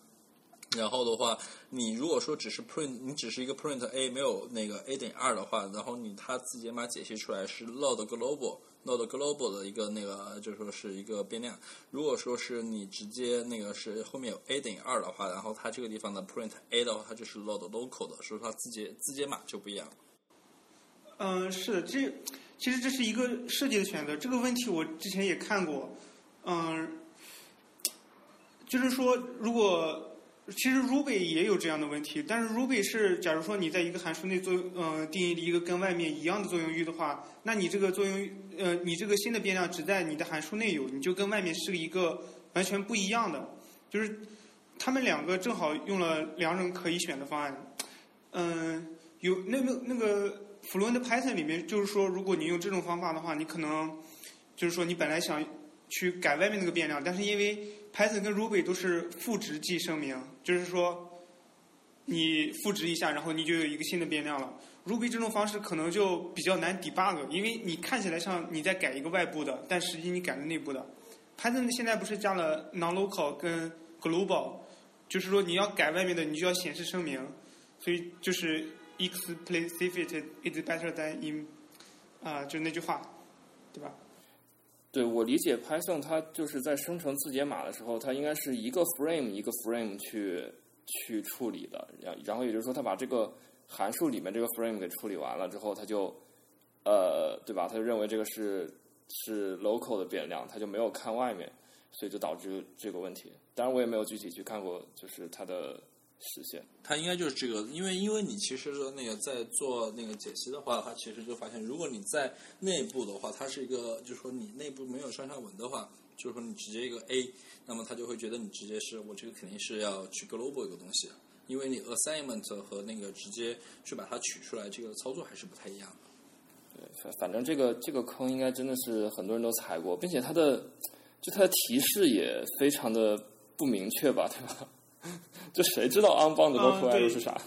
然后的话，你如果说只是 print，你只是一个 print a 没有那个 a 等于二的话，然后你它字节码解析出来是 load global。Node global 的一个那个，就说是一个变量。如果说是你直接那个是后面有 a 等于二的话，然后它这个地方的 print a 的话，它就是 load local 的，所以它字节字节码就不一样。嗯，是的，这其实这是一个设计的选择。这个问题我之前也看过。嗯，就是说如果。其实 Ruby 也有这样的问题，但是 Ruby 是，假如说你在一个函数内作用，呃，定义了一个跟外面一样的作用域的话，那你这个作用，呃，你这个新的变量只在你的函数内有，你就跟外面是一个完全不一样的，就是他们两个正好用了两种可以选的方案。嗯，有那个那个 Fluent Python 里面就是说，如果你用这种方法的话，你可能就是说你本来想去改外面那个变量，但是因为 Python 跟 Ruby 都是赋值即声明，就是说，你赋值一下，然后你就有一个新的变量了。Ruby 这种方式可能就比较难 debug，因为你看起来像你在改一个外部的，但实际你改了内部的。Python 现在不是加了 non-local 跟 global，就是说你要改外面的，你就要显示声明，所以就是 explicit is better than in，啊，就那句话，对吧？对我理解，Python 它就是在生成字节码的时候，它应该是一个 frame 一个 frame 去去处理的，然然后也就是说，它把这个函数里面这个 frame 给处理完了之后，它就呃，对吧？它就认为这个是是 local 的变量，它就没有看外面，所以就导致这个问题。当然，我也没有具体去看过，就是它的。实现，它应该就是这个，因为因为你其实说那个在做那个解析的话，它其实就发现，如果你在内部的话，它是一个，就是说你内部没有上下文的话，就是说你直接一个 A，那么它就会觉得你直接是我这个肯定是要去 global 一个东西，因为你 assignment 和那个直接去把它取出来，这个操作还是不太一样的。对，反反正这个这个坑应该真的是很多人都踩过，并且它的就它的提示也非常的不明确吧，对吧？这谁知道 unbound local error 是啥？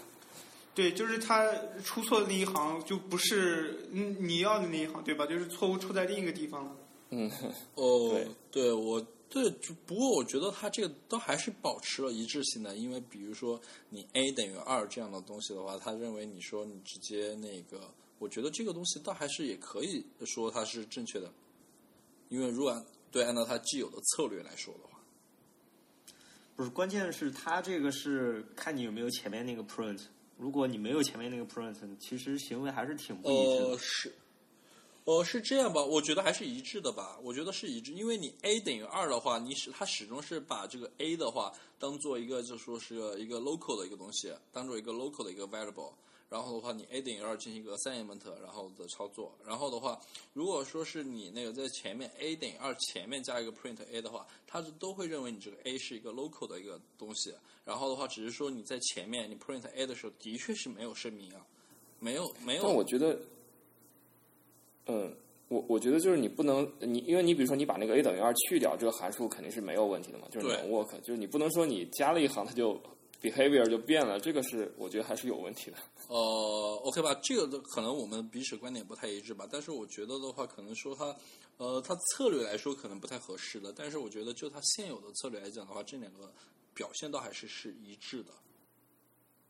对，就是他出错的那一行就不是你要的那一行，对吧？就是错误出在另一个地方了。嗯，哦，对，我对，不过我觉得他这个都还是保持了一致性的，因为比如说你 a 等于二这样的东西的话，他认为你说你直接那个，我觉得这个东西倒还是也可以说它是正确的，因为如果对按照它既有的策略来说的话。不是，关键是它这个是看你有没有前面那个 print。如果你没有前面那个 print，其实行为还是挺不一致的。呃，是，呃，是这样吧？我觉得还是一致的吧。我觉得是一致，因为你 a 等于二的话，你始它始终是把这个 a 的话当做一个就说是一个 local 的一个东西，当做一个 local 的一个 variable。然后的话，你 a 等于二进行一个 assignment，然后的操作。然后的话，如果说是你那个在前面 a 等于二前面加一个 print a 的话，它是都会认为你这个 a 是一个 local 的一个东西。然后的话，只是说你在前面你 print a 的时候，的确是没有声明啊，没有没有。但我觉得，嗯，我我觉得就是你不能你，因为你比如说你把那个 a 等于二去掉，这个函数肯定是没有问题的嘛，就是能 work。就是你不能说你加了一行，它就 behavior 就变了，这个是我觉得还是有问题的。呃，OK 吧，这个可能我们彼此观点不太一致吧，但是我觉得的话，可能说它，呃，它策略来说可能不太合适的，但是我觉得就它现有的策略来讲的话，这两个表现倒还是是一致的。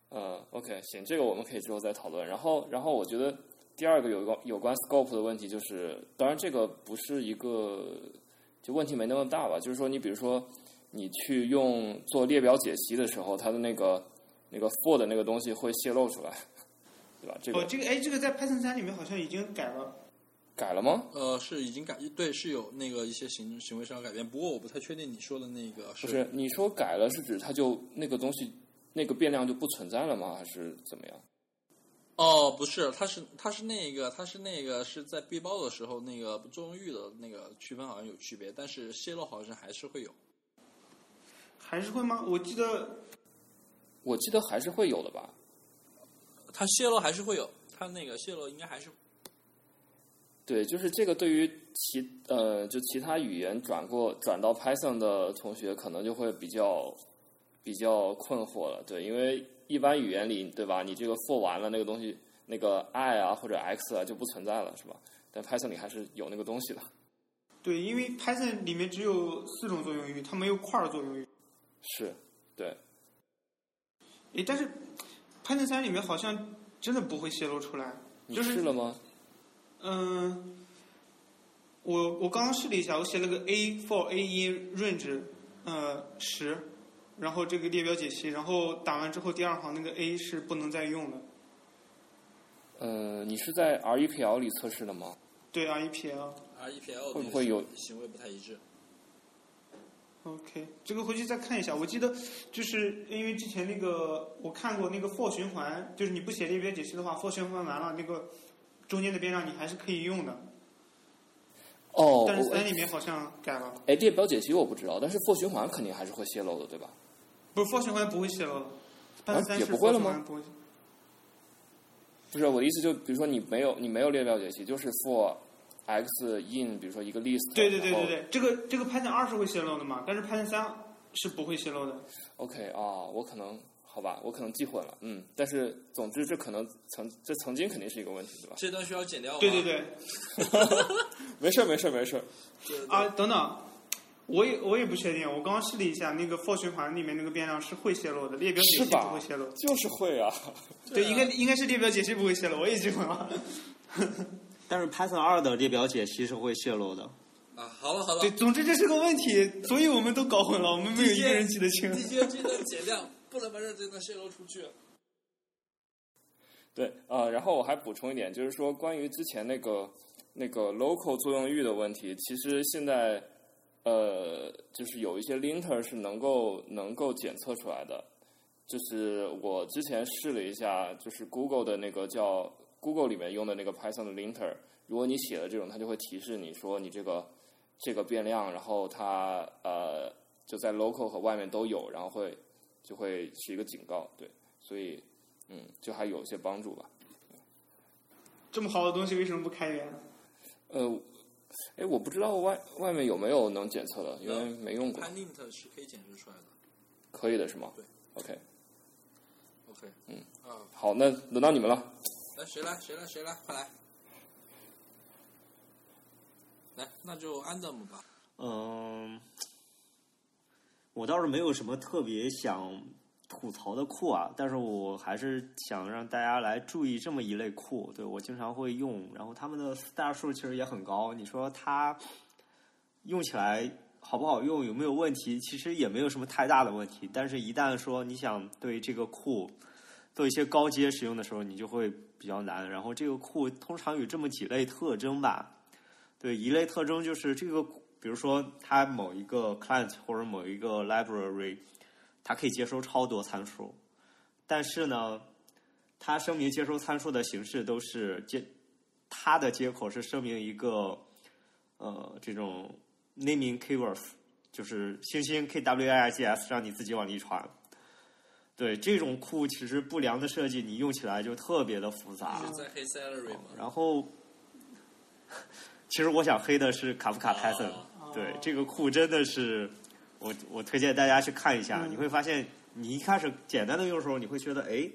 呃，OK，行，这个我们可以之后再讨论。然后，然后我觉得第二个有关有关 scope 的问题，就是当然这个不是一个就问题没那么大吧，就是说你比如说你去用做列表解析的时候，它的那个。那个 for 的那个东西会泄露出来，对吧？这哦，个这个哎，这个在 Python 三里面好像已经改了。改了吗？呃，是已经改，对，是有那个一些行行为上的改变，不过我不太确定你说的那个不是，你说改了是指它就那个东西那个变量就不存在了吗？还是怎么样？哦，不是，它是它是那个它是那个是在闭包的时候那个作用域的那个区分好像有区别，但是泄露好像还是会有。还是会吗？我记得我记得还是会有的吧。它泄露还是会有，它那个泄露应该还是对，就是这个对于其呃就其他语言转过转到 Python 的同学，可能就会比较比较困惑了。对，因为一般语言里，对吧？你这个 for 完了那个东西，那个 i 啊或者 x 啊就不存在了，是吧？但 Python 里还是有那个东西的。对，因为 Python 里面只有四种作用域，它没有块儿作用域。是，对。诶，但是 Python 三里面好像真的不会泄露出来。你就是试了吗？嗯，我我刚刚试了一下，我写了个 a for a in range，呃十，然后这个列表解析，然后打完之后第二行那个 a 是不能再用的。呃，你是在 REPL 里测试的吗？对 REPL。REPL 会不会有行为不太一致？OK，这个回去再看一下。我记得就是因为之前那个我看过那个 for 循环，就是你不写列表解析的话，for 循环完了那个中间的变量你还是可以用的。哦，但是我三里面好像改了，哎，列表解析我不知道，但是 for 循环肯定还是会泄露的，对吧？不是 for 循环不会泄露的，但是也不会了吗。不是我的意思，就比如说你没有你没有列表解析，就是 for x in，比如说一个 list，对对对对对，这个这个 Python 二是会泄露的嘛，但是 Python 三是不会泄露的。OK 啊、我可能好吧，我可能记混了，嗯，但是总之这可能曾这曾经肯定是一个问题，对吧？这段需要剪掉吗？对对对，没事儿没事儿没事儿，啊，等等，我也我也不确定，我刚刚试了一下，那个 for 循环里面那个变量是会泄露的，列表解析不会泄露。就是会啊，对，应该应该是列表解析不会泄露，我也记混了。但是 Python 二的列表解析是会泄露的。啊，好了好了对，，总之这是个问题，所以我们都搞混了，我们没有一个人记得清。地接这段减掉，不能把这真的泄露出去。对啊、然后我还补充一点，就是说关于之前那个那个 local 作用域的问题，其实现在呃，就是有一些 linter 是能够能够检测出来的。就是我之前试了一下，就是 Google 的那个叫 Google 里面用的那个 Python 的 linter，如果你写了这种，它就会提示你说你这个这个变量，然后它呃就在 local 和外面都有，然后会就会是一个警告，对，所以嗯，就还有一些帮助吧。这么好的东西为什么不开源？呃，哎，我不知道外外面有没有能检测的，因为没用过。Panint 是可以检测出来的。可以的是吗？对。OK，OK，嗯啊，好，那轮到你们了。来谁来谁来谁来，快来。来，那就 Andam 吧。嗯，我倒是没有什么特别想吐槽的库啊，但是我还是想让大家来注意这么一类库，对我经常会用，然后他们的大数其实也很高，你说它用起来好不好用，有没有问题？其实也没有什么太大的问题，但是一旦说你想对这个库做一些高阶使用的时候，你就会比较难。然后这个库通常有这么几类特征吧，对，一类特征就是这个，比如说它某一个 client 或者某一个 library，它可以接收超多参数，但是呢，它声明接收参数的形式都是接它的接口是声明一个呃这种 naming keywords，就是星星 kwigs，让你自己往里传。对这种库，其实不良的设计，你用起来就特别的复杂。是在黑 salary 吗？然后，其实我想黑的是卡夫卡 Python，、哦对这个库真的是，我我推荐大家去看一下，嗯你会发现你一开始简单的用的时候，你会觉得哎，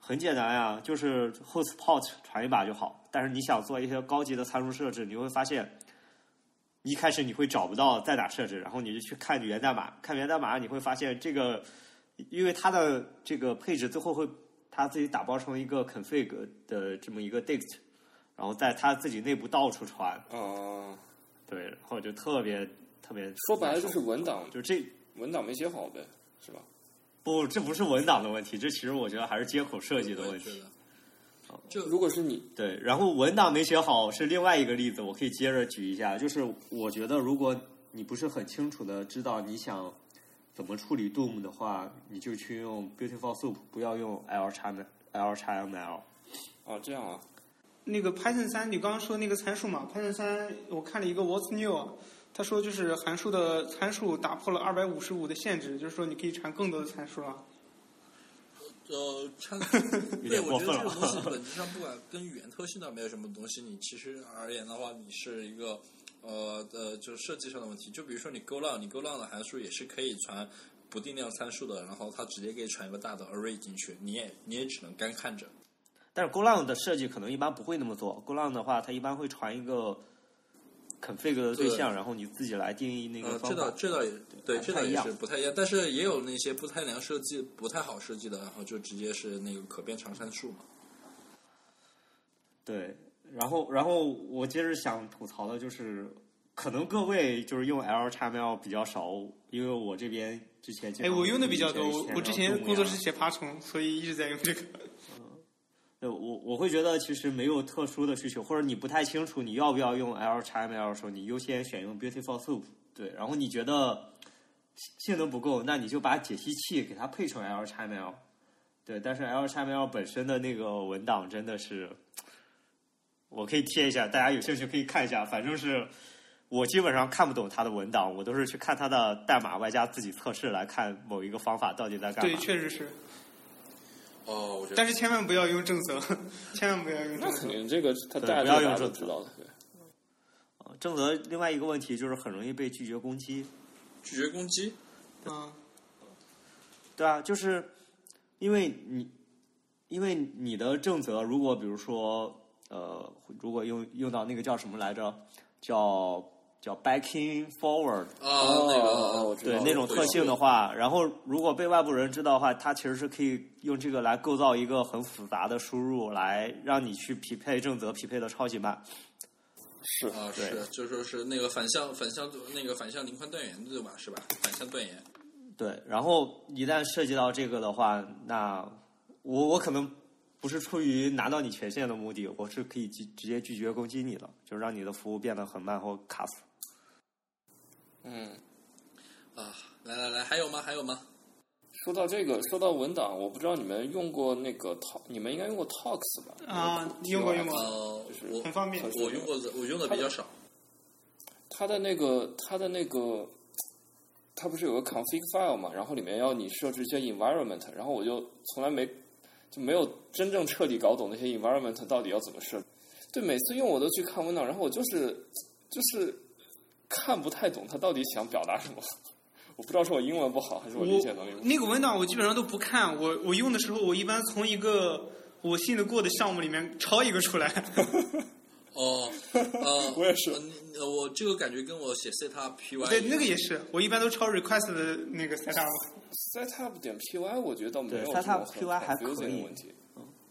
很简单呀，就是 host port 传一把就好。但是你想做一些高级的参数设置，你会发现，一开始你会找不到在哪设置，然后你就去看源代码，看源代码你会发现这个，因为它的这个配置最后会它自己打包成一个 config 的这么一个 dict，然后在它自己内部到处传，哦、对，然后就特别特别说白了就是文档，就这文档没写好呗，是吧？不，这不是文档的问题，这其实我觉得还是接口设计的问题。我也觉得就如果是你，对，然后文档没写好是另外一个例子，我可以接着举一下。就是我觉得，如果你不是很清楚的知道你想怎么处理 Doom 的话，你就去用 Beautiful Soup，不要用 L 叉 L 叉 ML。哦，这样啊，那个 Python 三，你刚刚说那个参数嘛？Python 三，我看了一个 What's New，啊他说就是函数的参数打破了二百五十五的限制，就是说你可以传更多的参数了。呃，参 有对，我觉得这个东西本质上不管跟语言特性倒没有什么东西，你其实而言的话，你是一个呃呃，就是设计上的问题。就比如说你 GoLang，你 GoLang 的函数也是可以传不定量参数的，然后它直接给你传一个大的 array 进去，你也你也只能干看着。但是 GoLang 的设计可能一般不会那么做。GoLang 的话，它一般会传一个 config 的对象，然后你自己来定义那个呃，方法。这倒这倒也对，这倒也是不太一样，但是也有那些不太良设计、不太好设计的，然后就直接是那个可变长参数嘛。对，然后然后我接着想吐槽的就是，可能各位就是用 LXML 比较少，因为我这边之前哎，我用的比较多，我我之前工作室是。写爬虫，所以一直在用这个。对，我我会觉得其实没有特殊的需求，或者你不太清楚你要不要用 LXML 的时候，你优先选用 Beautiful Soup。对，然后你觉得性能不够，那你就把解析器给它配成 LXML。对，但是 LXML 本身的那个文档真的是，我可以贴一下，大家有兴趣可以看一下。反正是我基本上看不懂他的文档，我都是去看他的代码外加自己测试来看某一个方法到底在干嘛对，确实是，哦，我觉得但是千万不要用正则，千万不要用那正则。肯定这个他对大家大家不要用这个都知道的。对正则另外一个问题就是很容易被拒绝攻击。拒绝攻击。嗯，对啊，就是因为你，因为你的正则，如果比如说，呃，如果用用到那个叫什么来着，叫叫 backing forward，啊，那个哦我知道对那种特性的话，然后如果被外部人知道的话，它其实是可以用这个来构造一个很复杂的输入，来让你去匹配正则，匹配的超级慢。是啊，对是，就说是那个反向反向那个反向零宽断言对吧？是吧？反向断言。对，然后一旦涉及到这个的话，那我我可能不是出于拿到你权限的目的，我是可以直直接拒绝攻击你的，就让你的服务变得很慢或卡死。嗯，啊，来来来，还有吗？还有吗？说到这个，说到文档，我不知道你们用过那个 Talk，你们应该用过 Talks 吧？啊用过用过呃，我很方便我用过的，我用的比较少。它的那个，它的那个，它不是有个 config file 嘛？然后里面要你设置一些 environment，然后我就从来没就没有真正彻底搞懂那些 environment 到底要怎么设。对，每次用我都去看文档，然后我就是就是看不太懂他到底想表达什么。我不知道是我英文不好，还是我理解能力。那个文档我基本上都不看，我我用的时候我一般从一个我信得过的项目里面抄一个出来。哦，呃，我也是我这个感觉跟我写 setup py 对，那个也是，我一般都抄 request 的那个 setup。setup 点 py 我觉得倒没对有 setup py 还可以的问题。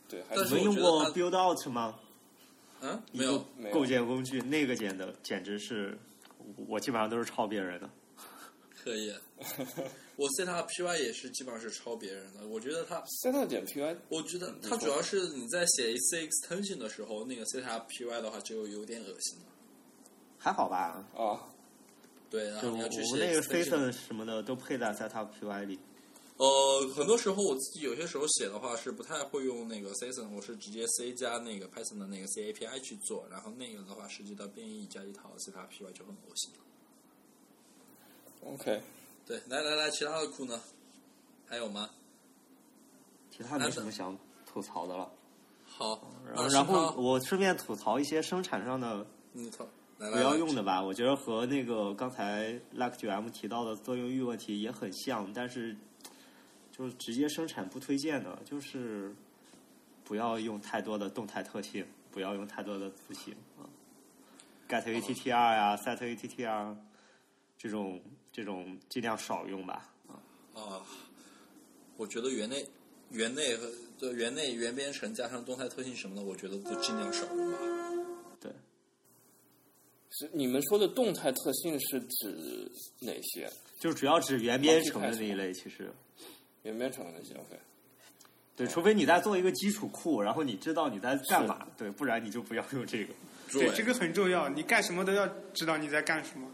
对，还但是你们用过 build out 吗？嗯，没有，没有构建工具，那个简的简直是，我基本上都是抄别人的。可以。我 setup py 也是基本上是抄别人的。我觉得它，setup 点 py 我觉得它主要是你在写 C extension 的时候，那个 setup py 的话就有点恶心了。还好吧，啊，对，然后你要去写我那个 extension Python 什么的都配在 setup py 里。呃，很多时候我自己有些时候写的话是不太会用那个 Python，我是直接 C 加那个 Python 的那个 C API 去做，然后那个的话涉及到变异加一套 setup py 就很恶心了。OK，对，来来来，其他的库呢？还有吗？其他没什么想吐槽的了。好，然后，然后我顺便吐槽一些生产上的不要用的吧。我觉得和那个刚才 Like 九 M 提到的作用域问题也很像，但是就是直接生产不推荐的，就是不要用太多的动态特性，不要用太多的字形啊，get attr 呀、set attr 这种这种尽量少用吧。啊，我觉得园内、园内和就园内原编程加上动态特性什么的，我觉得都尽量少用吧。对，是你们说的动态特性是指哪些？就主要指原编程的那一类，其实原编程的那些 OK。对，除非你在做一个基础库，然后你知道你在干嘛，对，不然你就不要用这个。对，这个很重要，你干什么都要知道你在干什么。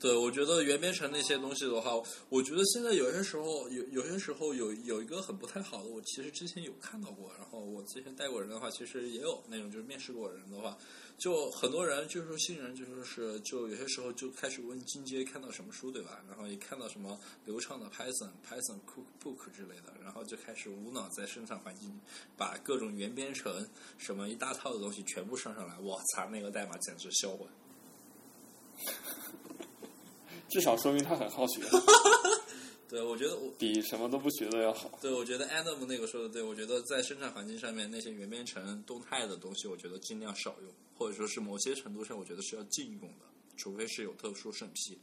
对，我觉得原编程那些东西的话，我觉得现在有些时候有有些时候有有一个很不太好的，我其实之前有看到过，然后我之前带过人的话，其实也有那种就是面试过人的话，就很多人就是说新人就说是就有些时候就开始问进阶看到什么书对吧？然后一看到什么流畅的 Python、Python Cookbook 之类的，然后就开始无脑在生产环境把各种原编程什么一大套的东西全部上上来，我操，那个代码简直销魂。至少说明他很好学。对，我觉得我比什么都不学的要好。对，我觉得 Adam 那个说的对，我觉得在生产环境上面那些原编程动态的东西，我觉得尽量少用，或者说是某些程度上，我觉得是要禁用的，除非是有特殊审批。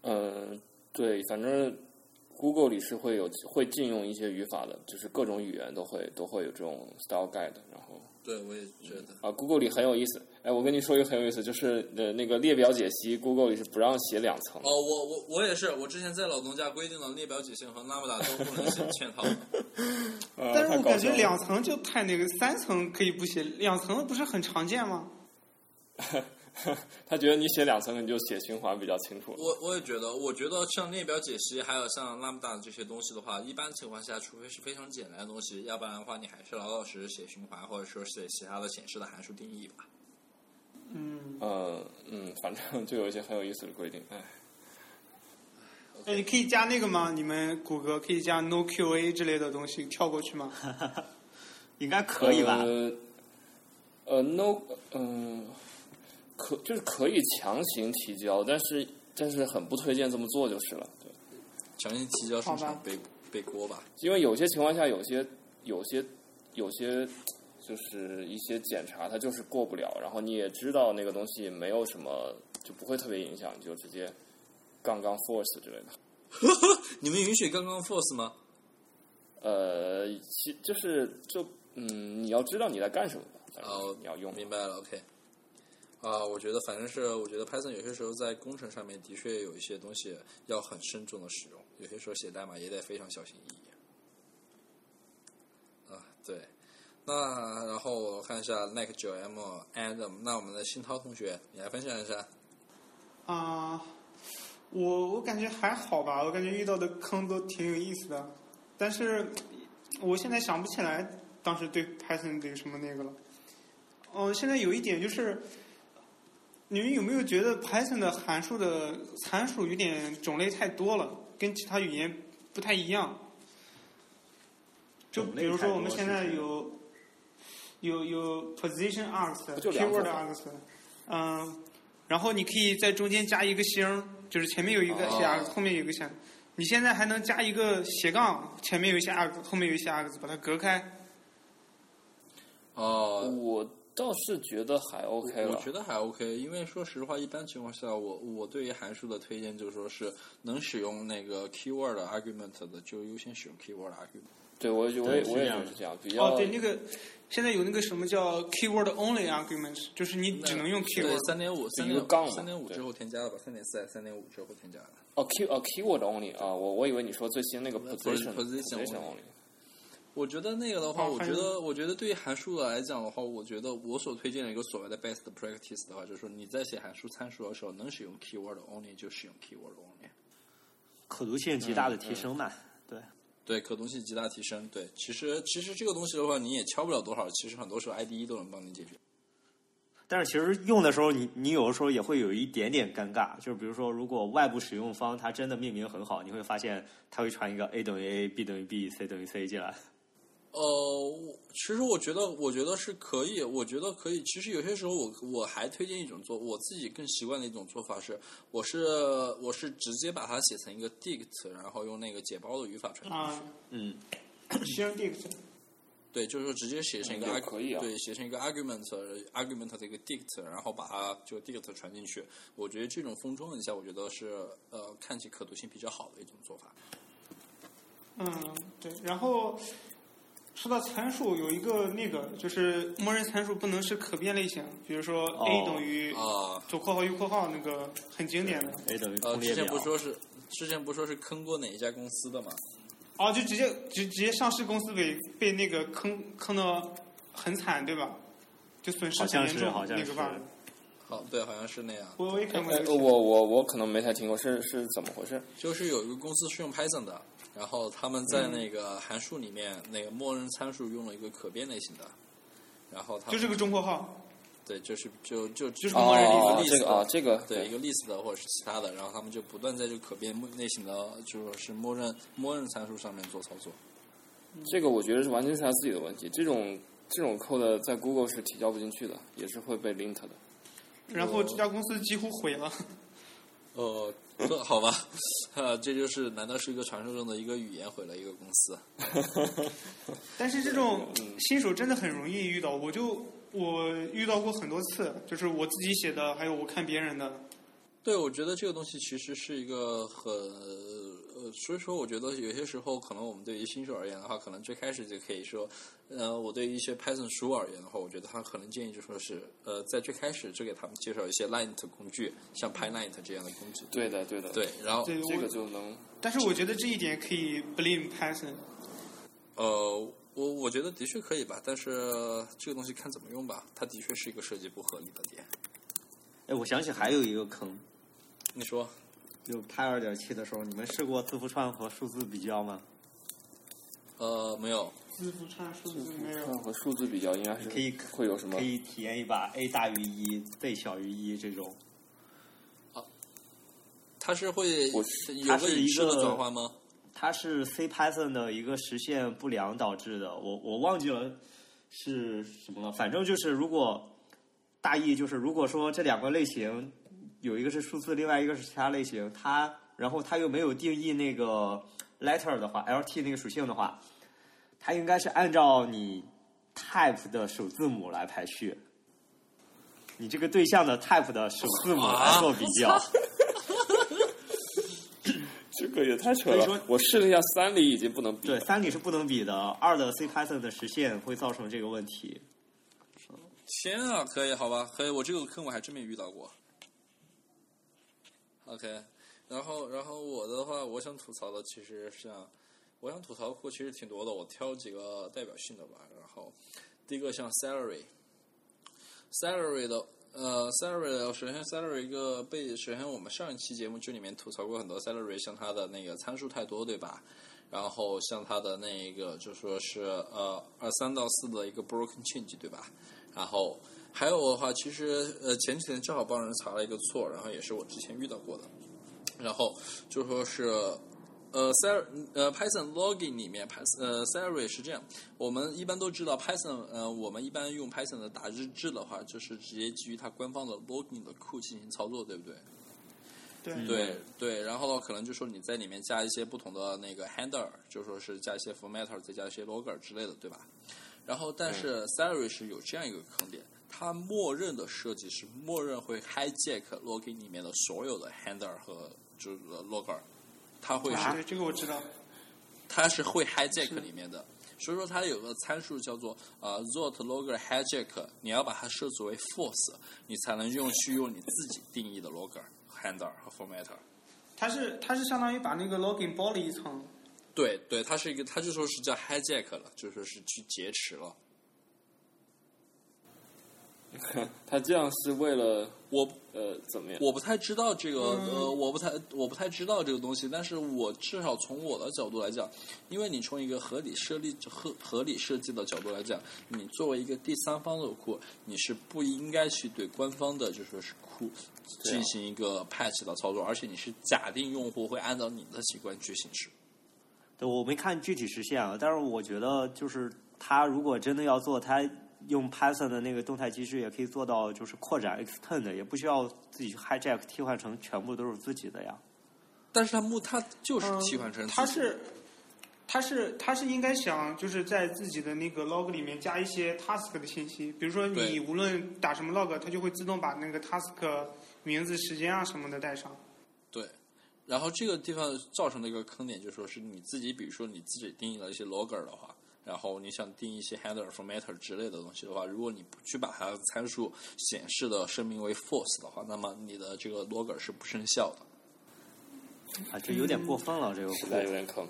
呃，对，反正 Google 里是会有会禁用一些语法的，就是各种语言都会都会有这种 style guide，然后。对，我也觉得啊，Google 里很有意思。哎，我跟你说一个很有意思，就是呃，那个列表解析，Google 里是不让写两层。哦，我我我也是，我之前在老东家规定了列表解析和 Lambda 都不能写 嵌套。但是我感觉两层就太那个，三层可以不写，两层不是很常见吗？他觉得你写两层，你就写循环比较清楚。我我也觉得，我觉得像列表解析，还有像 Lambda 这些东西的话，一般情况下，除非是非常简单的东西，要不然的话，你还是老老实实写循环，或者说写其他的显示的函数定义吧。嗯。呃嗯，反正 就有一些很有意思的规定，哎。哎，你可以加那个吗？你们谷歌可以加 No QA 之类的东西跳过去吗？应该可以吧？呃，No，嗯。可就是可以强行提交，但是但是很不推荐这么做就是了。对，强行提交生产背背锅吧。因为有些情况下，有些有些有些就是一些检查，它就是过不了。然后你也知道那个东西没有什么，就不会特别影响，你就直接杠杠 force 之类的。你们允许杠杠 force 吗？呃，其就是就嗯，你要知道你在干什么。哦，你要用。明白了，OK。啊，我觉得反正是，我觉得 Python 有些时候在工程上面的确有一些东西要很慎重的使用，有些时候写代码也得非常小心翼翼。啊，对，那然后我看一下 Nike 九 M Adam，那我们的新涛同学，你来分享一下。啊，我我感觉还好吧，我感觉遇到的坑都挺有意思的，但是我现在想不起来当时对 Python 的什么那个了。哦，现在有一点就是。你们有没有觉得 Python 的函数的参数有点种类太多了，跟其他语言不太一样？就比如说我们现在有有有 position args，keyword args，嗯，然后你可以在中间加一个星，就是前面有一个写 args，后面有一个星。你现在还能加一个斜杠，前面有一些 args，后面有一些 args，把它隔开。哦，我。倒是觉得还 OK 我觉得还 OK，因为说实话，一般情况下，我我对于函数的推荐就是说是能使用那个 keyword argument 的，就优先使用 keyword argument。对，我我也我也是这样，比较哦，对，那个现在有那个什么叫 keyword only arguments，就是你只能用 keyword。三点五，三点杠，三点五之后添加了吧？三点四三点五之后添加了。哦，key 哦 keyword only 啊，我我以为你说最新那个 position position only。我觉得那个的话，我觉得，我觉得对于函数的来讲的话，我觉得我所推荐的一个所谓的 best practice 的话，就是说你在写函数参数的时候，能使用 keyword only 就使用 keyword only，可读性极大的提升嘛？对，对，可动性极大提升。对，其实其实这个东西的话，你也敲不了多少，其实很多时候 IDE 都能帮你解决。但是其实用的时候，你你有的时候也会有一点点尴尬，就是比如说，如果外部使用方它真的命名很好，你会发现它会传一个 a 等于 a，b 等于 b，c 等于 c 进来。呃，其实我觉得，我觉得是可以，我觉得可以。其实有些时候，我我还推荐一种做，我自己更习惯的一种做法是，我是我是直接把它写成一个 dict，然后用那个解包的语法传进去。嗯，写 dict。对，就是说直接写成一个 arg，对，写成一个 argument，argument 的一个 dict，然后把它就 dict 传进去。我觉得这种封装一下，我觉得是呃，看起可读性比较好的一种做法。嗯，对，然后。说到参数，有一个那个就是默认参数不能是可变类型，比如说哦 a 等于啊，左括号右括号那个很经典的。a 等于呃，之前。不说是之前不说是坑过哪一家公司的吗？哦，就直接直直接上市公司被被那个坑坑的很惨，对吧？就损失很严重好像那个吧。好，对，好像是那样。我我也看过哎那，个。我我我可能没太听过，是是怎么回事？就是有一个公司是用 Python 的，然后他们在那个函数里面，那个默认参数用了一个可变类型的，然后他就是个中括号，对，就是就就就就是默认例子哦，list 这个啊，这个对一个 list 的或者是其他的，然后他们就不断在这个可变类型的，就说是默认默认参数上面做操作。这个我觉得是完全是他自己的问题。这种这种 code 在 Google 是提交不进去的，也是会被 lint 的。然后这家公司几乎毁了。哦，这好吧，呃，这就是难道是一个传说中的一个语言毁了一个公司？但是这种新手真的很容易遇到，我就我遇到过很多次，就是我自己写的，还有我看别人的。对，我觉得这个东西其实是一个很呃，所以说我觉得有些时候可能我们对于新手而言的话，可能最开始就可以说，呃，我对于一些 Python 书而言的话，我觉得他可能建议就说是，呃，在最开始就给他们介绍一些 Lint 工具，像 PyLint 这样的工具。对的，对的，对，然后对，这个就能但是我觉得这一点可以 blame Python。呃，我我觉得的确可以吧，但是这个东西看怎么用吧，它的确是一个设计不合理的点。哎，我想起还有一个坑，你说？就拍二点七的时候，你们试过字符串和数字比较吗？呃，没有。字符串数字没有。和数字比较，应该是可以会有什么可？以体验一把 a 大于一，b 小于一这种。啊它是会有它是一个转换吗？它是 C Python 的一个实现不良导致的，我我忘记了是什么了。反正就是如果大意就是，如果说这两个类型有一个是数字，另外一个是其他类型，它然后它又没有定义那个 letter 的话，LT 那个属性的话，它应该是按照你 type 的首字母来排序。你这个对象的 type 的首字母来做比较，这个也太扯了！我试了一下，三里已经不能比对，三里是不能比的，二的 C Python 的实现会造成这个问题。天啊，可以，好吧，可以，我这个坑我还真没遇到过。OK，然后，然后我的话，我想吐槽的其实像，我想吐槽的库其实挺多的，我挑几个代表性的吧。然后，第一个像 Salary，Salary 的，呃，Salary 的首先 Salary 一个被，首先我们上一期节目这里面吐槽过很多 Salary，像它的那个参数太多，对吧？然后像它的那一个就说是呃二三到四的一个 broken change，对吧？然后还有的话，其实呃前几天正好帮人查了一个错，然后也是我之前遇到过的。然后就说是呃 Sal 呃 Python login 里面 Python 呃 Salary 是这样，我们一般都知道 Python 呃我们一般用 Python 的打日志的话，就是直接基于它官方的 login 的库进行操作，对不对？对，对对，然后可能就说你在里面加一些不同的那个 handler，就说是加一些 formatter，再加一些 logger 之类的，对吧？然后但是 Salary 是有这样一个坑点，它默认的设计是默认会 hijack login 里面的所有的 handler 和就是 logger，它会是这个我知道。它是会 hijack 里面的，所以说它有个参数叫做呃 zot logger hijack，你要把它设置为 false，你才能用去用你自己定义的 logger、handler 和 formatter。它是它是相当于把那个 login 包了一层。对对，它是一个，它就说是叫 hijack 了，就说是去劫持了。他这样是为了我呃怎么样？我不太知道这个，呃，我不太我不太知道这个东西，但是我至少从我的角度来讲，因为你从一个合理设立合合理设计的角度来讲，你作为一个第三方的库，你是不应该去对官方的就说是库进行一个 patch 的操作，而且你是假定用户会按照你的习惯去行事。对，我没看具体实现啊，但是我觉得就是他如果真的要做，他用 Python 的那个动态机制也可以做到，就是扩展 extend，也不需要自己去 hijack 替换成全部都是自己的呀。但是它目它就是嗯替换成自己它是它是它是应该想就是在自己的那个 log 里面加一些 task 的信息，比如说你无论打什么 log，它就会自动把那个 task 名字、时间啊什么的带上。对，然后这个地方造成的一个坑点，就说是你自己，比如说你自己定义了一些 logger 的话，然后你想定一些 header formatter 之类的东西的话，如果你不去把它的参数显示的声明为 false 的话，那么你的这个 logger 是不生效的。啊，这有点过分了，这个实在有点坑。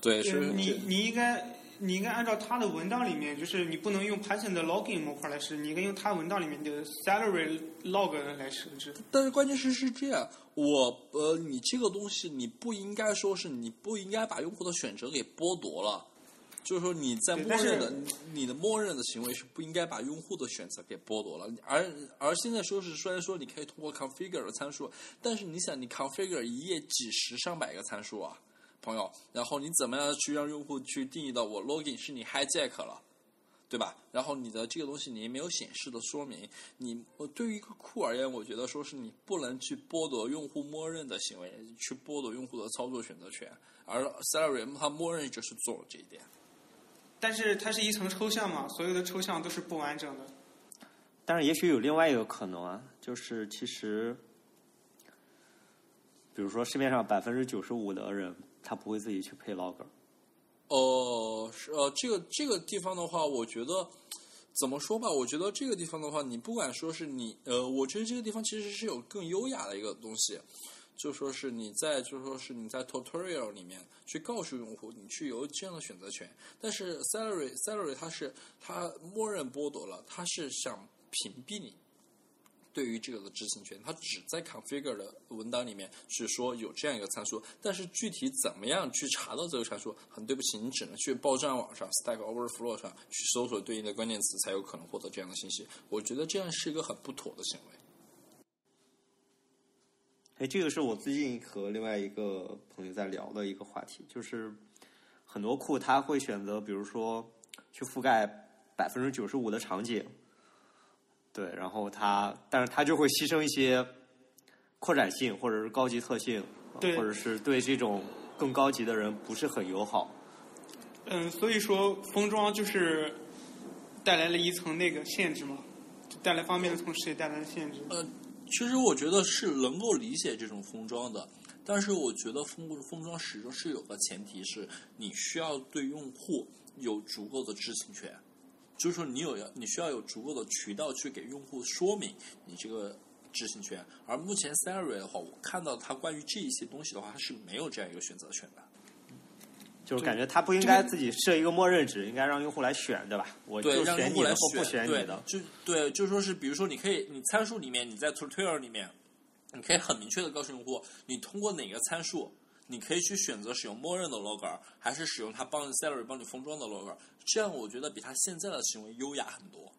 对，对是你你应该你应该按照它的文档里面，就是你不能用 Python 的 login 模块来设置，你应该用它文档里面的 salary log 来设置。但是关键是是这样，我呃，你这个东西你不应该说是你不应该把用户的选择给剥夺了，就是说你在默认的你你的默认的行为是不应该把用户的选择给剥夺了，而而现在说是虽然说你可以通过 configure 的参数，但是你想你 configure 一页几十上百个参数啊，朋友，然后你怎么样去让用户去定义到我 login 是你 hijack 了？对吧？然后你的这个东西你也没有显示的说明，你呃对于一个库而言，我觉得说是你不能去剥夺用户默认的行为，去剥夺用户的操作选择权，而 Celery 它默认就是做了这一点。但是它是一层抽象嘛，所有的抽象都是不完整的。但是也许有另外一个可能啊，就是其实，比如说市面上百分之九十五的人，他不会自己去配 logger。哦，是呃，这个这个地方的话，我觉得怎么说吧？我觉得这个地方的话，你不管说是你呃，我觉得这个地方其实是有更优雅的一个东西，就说是你在就说是你在 tutorial 里面去告诉用户，你去有这样的选择权。但是 salary salary 它是它默认剥夺了，它是想屏蔽你。对于这个的知情权，它只在 configure 的文档里面去说有这样一个参数，但是具体怎么样去查到这个参数，很对不起，你只能去报站网上 Stack Overflow 上去搜索对应的关键词，才有可能获得这样的信息。我觉得这样是一个很不妥的行为。哎，这个是我最近和另外一个朋友在聊的一个话题，就是很多库它会选择，比如说去覆盖百分之九十五的场景，对，然后它，但是它就会牺牲一些扩展性或者是高级特性，对或者是对这种更高级的人不是很友好。嗯，所以说封装就是带来了一层那个限制嘛，带来方便的同时也带来了限制。呃，其实我觉得是能够理解这种封装的，但是我觉得封封装始终是有个前提是你需要对用户有足够的知情权，就是说你有要你需要有足够的渠道去给用户说明你这个知情权。而目前 Siri 的话，我看到它关于这一些东西的话，它是没有这样一个选择权的。就是感觉它不应该自己设一个默认值，应该让用户来选，对吧？我，就选你的或不选对你的。就对，就说是，比如说，你可以，你参数里面，你在 tutorial 里面，你可以很明确的告诉用户，你通过哪个参数，你可以去选择使用默认的 logger，还是使用它帮 salary 帮你封装的 logger。这样我觉得比他现在的行为优雅很多。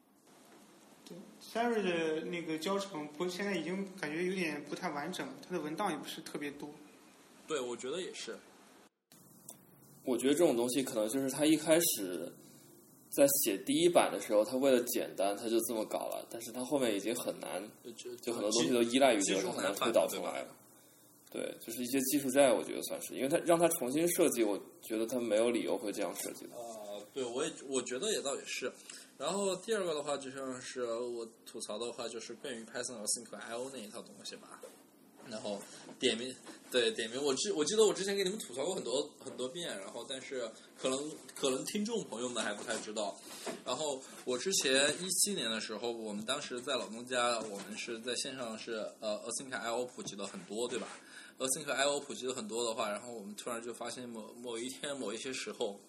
对 Siri 的那个教程不，现在已经感觉有点不太完整，它的文档也不是特别多。对，我觉得也是。我觉得这种东西可能就是他一开始在写第一版的时候，他为了简单，他就这么搞了。但是他后面已经很难，就就很多东西都依赖于这个，很难推导出来了。对，就是一些技术债，我觉得算是，因为他让他重新设计，我觉得他没有理由会这样设计的。啊，对，我也我觉得也倒也是。然后第二个的话，就像是我吐槽的话，就是关于 Python 和 Sync IO 那一套东西吧。然后点名，对点名，我记我记得我之前给你们吐槽过很多很多遍，然后但是可能可能听众朋友们还不太知道。然后我之前一七年的时候，我们当时在老东家，我们是在线上是呃 Async IO 普及了很多，对吧？Async IO 普及了很多的话，然后我们突然就发现某某一天某一些时候，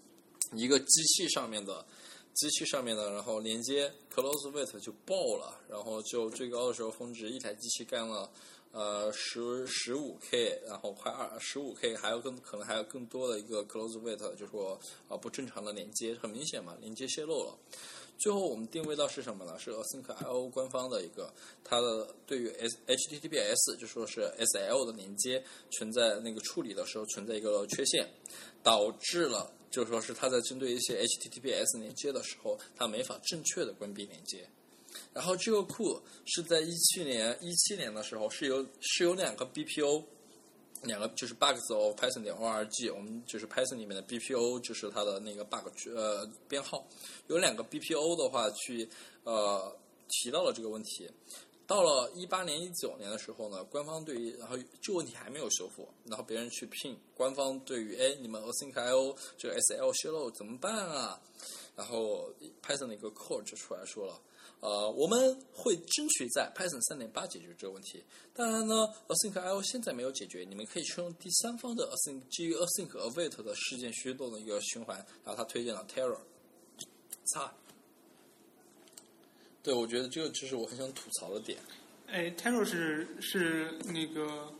一个机器上面的。机器上面的，然后连接 close weight 就爆了，然后就最高的时候峰值一台机器干了呃十十五 K，然后快二十五 K，还有更可能还有更多的一个 close w e i t 就是说啊、呃、不正常的连接，很明显嘛，连接泄露了。最后我们定位到是什么呢？是 Async IO 官方的一个，它的对于 S HTTPS 就说是 SL 的连接存在那个处理的时候存在一个缺陷，导致了就说是它在针对一些 HTTPS 连接的时候，它没法正确的关闭连接。然后这个库是在一七年一七年的时候是有是有两个 BPO。两个就是 bugs of Python 点 org，我们就是 Python 里面的 BPO，就是它的那个 bug 呃编号，有两个 BPO 的话去呃提到了这个问题。到了一八年、一九年的时候呢，官方对于然后这个问题还没有修复，然后别人去聘官方对于哎你们 Async.io 这个 SL 泄露怎么办啊？然后 Python 的一个 core 就出来说了，呃，我们会争取在 Python 三点八解决这个问题。当然呢，Async.io 现在没有解决，你们可以去用第三方的 Async 基于 Async Await 的事件驱动的一个循环，然后他推荐了 Terror。擦。对，我觉得这个就是我很想吐槽的点。哎 t e r o 是是那个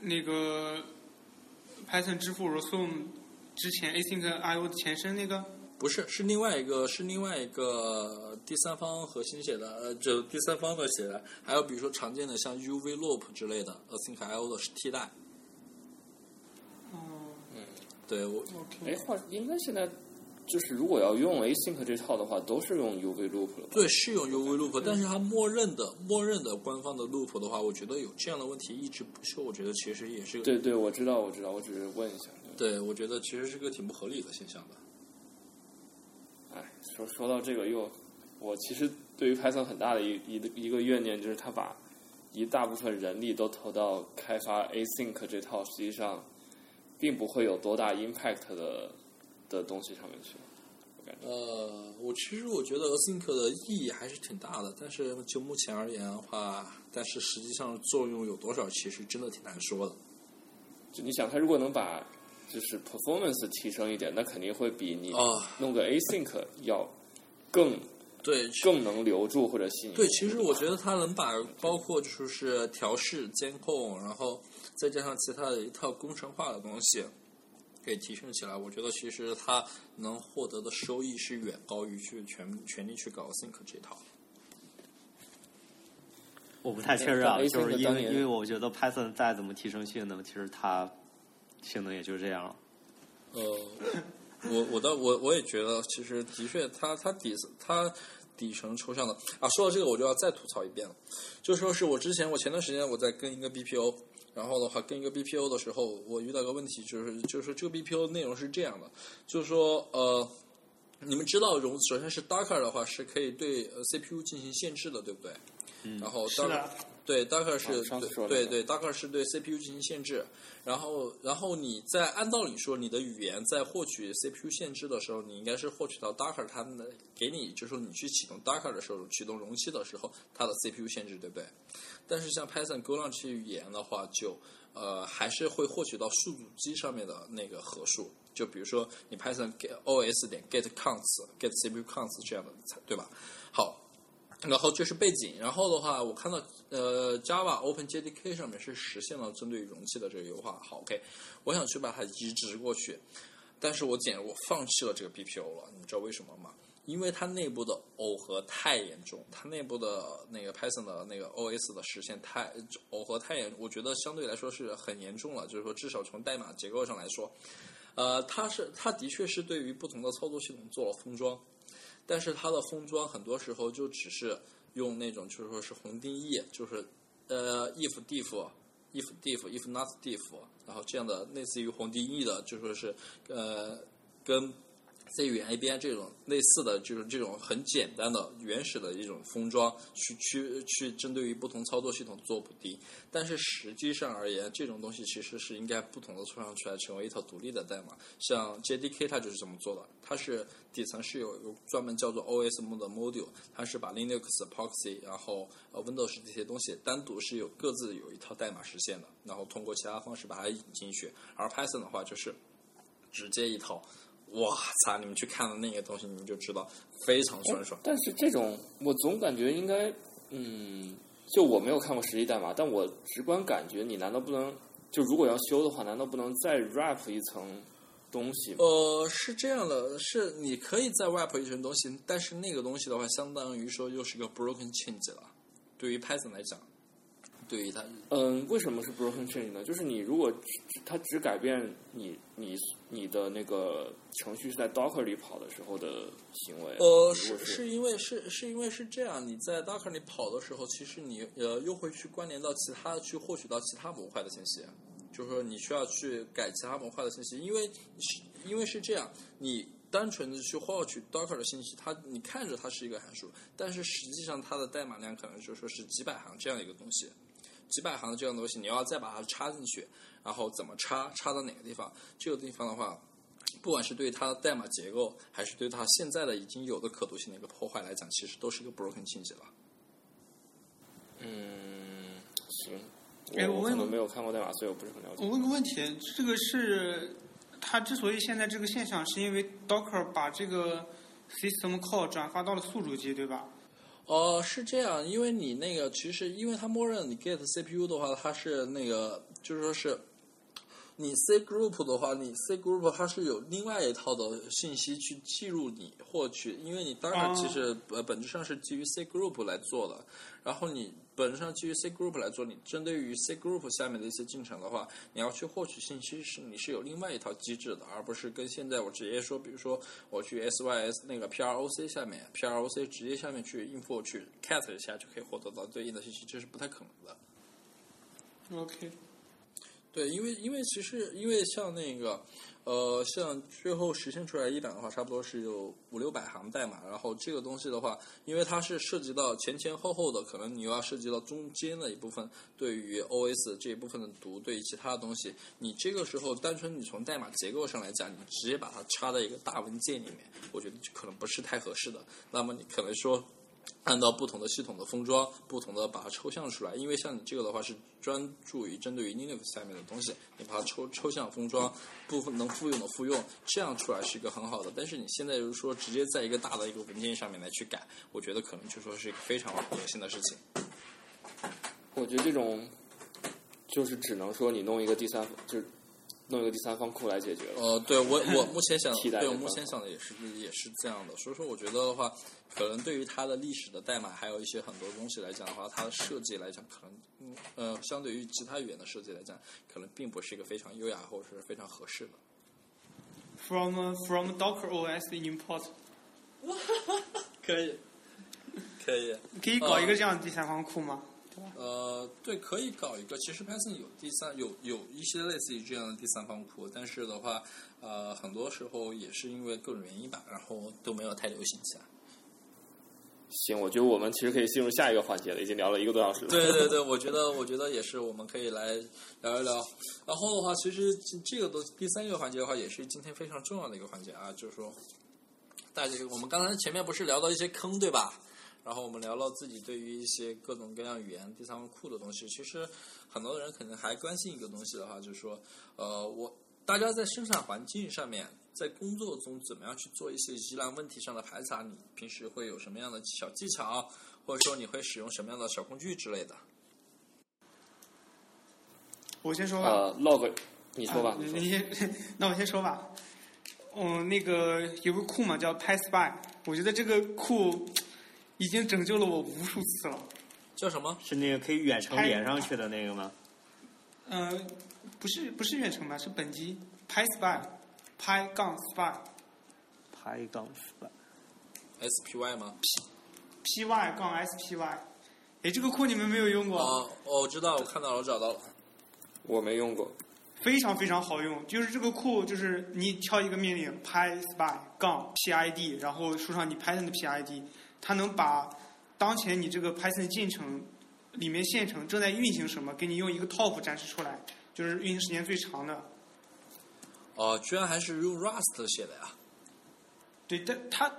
那个 Python 支付 r e s u m 之前 Async IO 的前身那个？不是，是另外一个，是另外一个第三方核心写的，呃，就第三方的写的。还有比如说常见的像 UV Loop 之类的，Async IO 的是替代。哦嗯，对我。哎，话应该现在就是如果要用 async 这套的话，都是用 UV loop 了？对是用 UV Loop，但是它默认的默认的官方的 Loop 的话，我觉得有这样的问题一直不修，我觉得其实也是个对对，我知道我知道，我只是问一下。对，我觉得其实是个挺不合理的现象的。哎，说说到这个又，我其实对于 Python 很大的一一个一个怨念就是它把一大部分人力都投到开发 async 这套实际上并不会有多大 impact 的的东西上面去。呃，我其实我觉得 Async 的意义还是挺大的，但是就目前而言的话，但是实际上作用有多少，其实真的挺难说的。就你想，它如果能把就是 performance 提升一点，那肯定会比你啊弄个 async 要更对，更能留住或者吸引。对，其实我觉得它能把包括就是调试、监控，然后再加上其他的一套工程化的东西给提升起来，我觉得其实它能获得的收益是远高于去全全力去搞 Think 这套。我不太确认啊，就是因为因为我觉得 Python 再怎么提升性能，其实它性能也就这样了。呃，我我倒我我也觉得，其实的确它它底它底层抽象的啊。说到这个，我就要再吐槽一遍了，就说是我之前我前段时间我在跟一个 BPO，然后的话跟一个 BPO 的时候，我遇到个问题，就是就是这个 BPO 内容是这样的，就是说呃。你们知道容，首先是 Docker 的话是可以对呃 CPU 进行限制的，对不对？嗯。然后是 Docker 的，对，Docker 是、对对对，Docker 是对 CPU 进行限制，然后然后你在按道理说，你的语言在获取 CPU 限制的时候，你应该是获取到 Docker 它们的给你，就是说你去启动 Docker 的时候，启动容器的时候，它的 CPU 限制，对不对？但是像 Python 勾浪这些语言的话，就呃还是会获取到数组机上面的那个核数，就比如说你 Python get os 点 get counts get CPU counts 这样的，对吧？好，然后这是背景，然后的话，我看到呃 Java OpenJDK 上面是实现了针对容器的这个优化。好，OK，我想去把它移植过去，但是我简我放弃了这个 BPO 了，你知道为什么吗？因为它内部的耦合太严重，它内部的那个 Python 的那个 OS 的实现太耦合太严，我觉得相对来说是很严重了。就是说，至少从代码结构上来说，呃，它是它的确是对于不同的操作系统做了封装，但是它的封装很多时候就只是用那种就是说是红定义，就是呃 if diff if diff if not diff，然后这样的类似于红定义的，就说是呃跟 C 语言 ABI 这种类似的，就是这种很简单的原始的一种封装，去去去针对于不同操作系统做补丁。但是实际上而言，这种东西其实是应该不同的抽象出来，成为一套独立的代码。像 JDK 它就是这么做的，它是底层是有有专门叫做 O S M 的 module，它是把 Linux、Proxy，然后呃 Windows 这些东西单独是有各自有一套代码实现的，然后通过其他方式把它引进去。而 Python 的话就是直接一套。哇操！你们去看了那个东西，你们就知道非常酸爽。但是这种我总感觉应该，嗯，就我没有看过实际代码，但我直观感觉，你难道不能就如果要修的话，难道不能再 wrap 一层东西吗？呃，是这样的，是你可以再 wrap 一层东西，但是那个东西的话，相当于说又是个 broken change 了。对于 Python 来讲，对于它，嗯，为什么是 broken change 呢？就是你如果只它只改变你你你的那个程序是在 Docker 里跑的时候的行为，呃，是是因为是是因为是这样，你在 Docker 里跑的时候，其实你呃又会去关联到其他，去获取到其他模块的信息，就是说你需要去改其他模块的信息，因为是因为是这样，你单纯的去获取 Docker 的信息，它你看着它是一个函数，但是实际上它的代码量可能就说是几百行这样一个东西，几百行的这样的东西，你要再把它插进去，然后怎么插，插到哪个地方，这个地方的话。不管是对它的代码结构，还是对它现在的已经有的可读性的一个破坏来讲，其实都是一个 broken 情节了。嗯，行。哎我可能没有看过代码，所以我不是很了解。我问个问题，这个是它之所以现在这个现象，是因为 Docker 把这个 system call 转发到了宿主机，对吧？哦，是这样，因为你那个其实，因为它默认你 get CPU 的话，它是那个就是说是你 C group 的话，你 C group 它是有另外一套的信息去记录你获取，因为你当然哦其实呃本质上是基于 C group 来做的，然后你本质上基于 C group 来做，你针对于 C group 下面的一些进程的话，你要去获取信息是你是有另外一套机制的，而不是跟现在我直接说，比如说我去 SYS 那个 PROC 下面，PROC 直接下面去 info 去 cat 一下就可以获得到对应的信息，这是不太可能的。OK，对，因为因为其实因为像那个，呃，像最后实现出来一版的话，差不多是有五六百行代码。然后这个东西的话，因为它是涉及到前前后后的，可能你又要涉及到中间的一部分，对于 OS 这一部分的读，对于其他的东西，你这个时候单纯你从代码结构上来讲，你直接把它插在一个大文件里面，我觉得可能不是太合适的。那么你可能说。按照不同的系统的封装，不同的把它抽象出来。因为像你这个的话是专注于针对于 Linux 下面的东西，你把它抽抽象封装，部分能复用的复用，这样出来是一个很好的。但是你现在就是说直接在一个大的一个文件上面来去改，我觉得可能就说是一个非常恶心的事情。我觉得这种就是只能说你弄一个第三，就是弄一个第三方库来解决了。呃，对我我 目前想，对我目前想的也是也是这样的，所以说我觉得的话，可能对于它的历史的代码还有一些很多东西来讲的话，它的设计来讲，可能嗯呃，相对于其他语言的设计来讲，可能并不是一个非常优雅或者是非常合适的。from from Docker OS import，可以，可以。可以搞一个这样的第三方库吗？呃，对，可以搞一个。其实 Python 有第三有有一些类似于这样的第三方库，但是的话，呃，很多时候也是因为各种原因吧，然后都没有太流行起来。行，我觉得我们其实可以进入下一个环节了，已经聊了一个多小时了。对对对，我觉得我觉得也是，我们可以来聊一聊。然后的话，其实这这个都第三个环节的话，也是今天非常重要的一个环节啊，就是说，大家我们刚才前面不是聊到一些坑对吧？然后我们聊了自己对于一些各种各样语言第三方库的东西，其实很多人可能还关心一个东西的话，就是说，呃，我大家在生产环境上面，在工作中怎么样去做一些疑难问题上的排查？你平时会有什么样的小技巧，或者说你会使用什么样的小工具之类的？我先说吧。呃，log，你说吧，你先，那我先说吧。嗯，那个有个库嘛叫 PySpy，我觉得这个库已经拯救了我无数次了。叫什么？是那个可以远程连上去的那个吗？嗯、不是不是远程吧，是本机 PySpy，Py 杠 Spy。拍杠 spy SPY 吗？？P PY 杠 SPY，哎，这个库你们没有用过？啊，哦我知道，我看到了，我找到了。我没用过。非常非常好用，就是这个库，就是你挑一个命令 pyspy 杠 pid，然后输上你 Python 的 pid，它能把当前你这个 Python 进程里面线程正在运行什么，给你用一个 top 展示出来，就是运行时间最长的。哦，居然还是用 Rust 写的呀？对，但它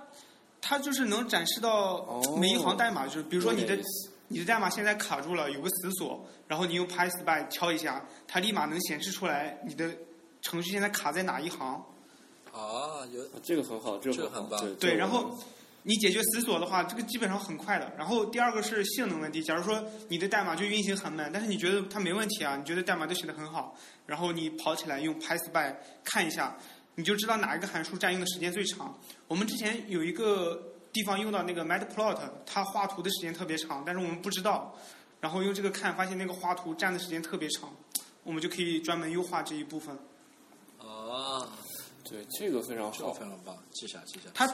它就是能展示到哦每一行代码，就是比如说你的你的代码现在卡住了，有个死锁，然后你用 pyspy 敲一下，它立马能显示出来你的程序现在卡在哪一行。啊，有这个很好，这个很棒对，然后你解决死锁的话，这个基本上很快的。然后第二个是性能问题，假如说你的代码就运行很慢，但是你觉得它没问题啊，你觉得代码都写得很好，然后你跑起来用 PySpy 看一下，你就知道哪一个函数占用的时间最长。我们之前有一个地方用到那个 Matplot，它画图的时间特别长，但是我们不知道，然后用这个看，发现那个画图占的时间特别长，我们就可以专门优化这一部分。啊，对这个非常这个好非。常棒，记下记下。它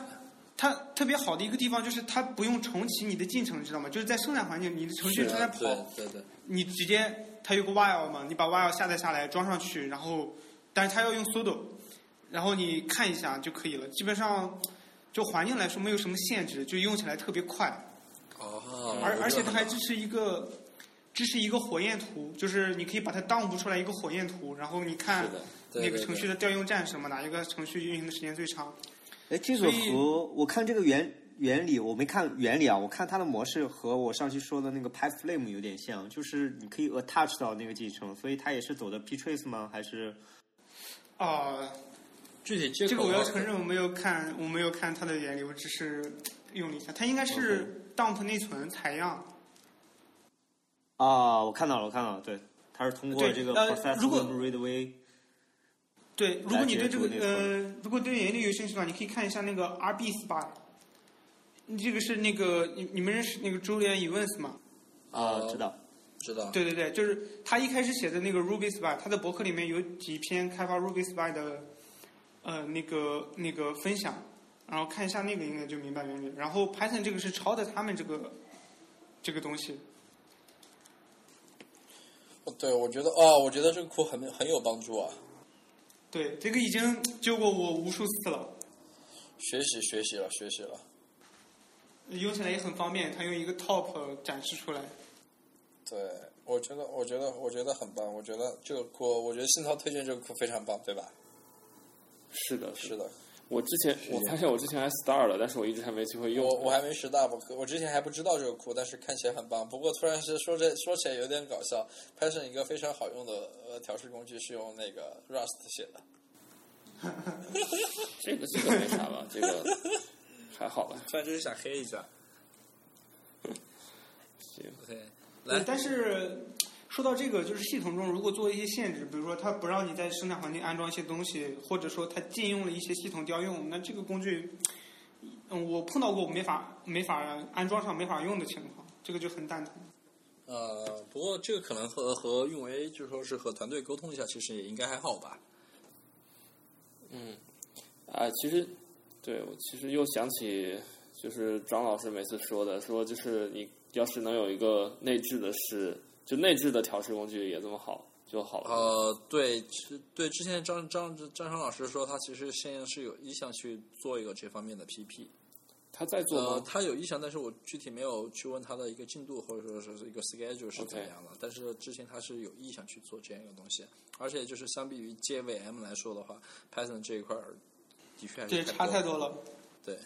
它特别好的一个地方就是它不用重启你的进程，你知道吗？就是在生产环境，你的程序正在跑，对对对，你直接它有个 while 嘛，你把 while 下载下来装上去，然后但是它要用 sudo，然后你看一下就可以了。基本上就环境来说没有什么限制，就用起来特别快。哦，而而且它还支持一个支持一个火焰图，就是你可以把它 dump 出来一个火焰图，然后你看那个程序的调用站是什么，哪一个程序运行的时间最长。哎，这个和我看这个原原理，我没看原理啊，我看它的模式和我上期说的那个 PyFlame 有点像，就是你可以 attach 到那个进程，所以它也是走的 ptrace 吗？还是啊、具体接口这个我要啊承认我没有看，我没有看它的原理，我只是用了一下，它应该是 dump 内存采样。啊？我看到了，我看到了，对，它是通过这个呃 process 如果 readway 对，如果你对这个呃，如果对原理有兴趣的话，你可以看一下那个 RB spy。这个是那个你你们认识那个 Julian Evans 吗？啊，哦知道。知道，对对对，就是他一开始写的那个 Ruby Spy，他的博客里面有几篇开发 Ruby Spy 的呃那个那个分享，然后看一下那个应该就明白原理。然后 Python 这个是抄的他们这个这个东西，哦对，我觉得哦，我觉得这个库很很有帮助啊，对，这个已经救过我无数次了，学习学习了学习了。用起来也很方便，它用一个 top 展示出来。对，我觉得，我觉得，我觉得很棒。我觉得这个锅，我觉得信涛推荐这个锅非常棒，对吧？是的，是的，我之前我发现我之前还 star 了，但是我一直还没机会用。我我还没识大吧，我之前还不知道这个库，但是看起来很棒。不过突然是说这说起来有点搞笑，Python 一个非常好用的呃调试工具是用那个 Rust 写的。这个这个没啥吧，这个 还好吧。突然就是想黑一下。行，OK，对来，，但是说到这个，就是系统中如果做一些限制，比如说它不让你在生产环境安装一些东西，或者说它禁用了一些系统调用，那这个工具，嗯，我碰到过没法没法安装上没法用的情况，这个就很蛋疼。呃，不过这个可能和和运维就说是和团队沟通一下，其实也应该还好吧。嗯，啊，其实对我其实又想起，就是张老师每次说的，说就是你要是能有一个内置的是，就内置的调试工具也这么好就好了。呃，对，之对，之前张张张昌老师说，他其实现在是有意向去做一个这方面的 PP。他在做呃，吗？他有意向，但是我具体没有去问他的一个进度或者说是一个 schedule 是怎么样的。但是之前他是有意向去做这样一个东西，而且就是相比于 JVM 来说的话，Python 这一块儿的确还是对，差太多。了。对。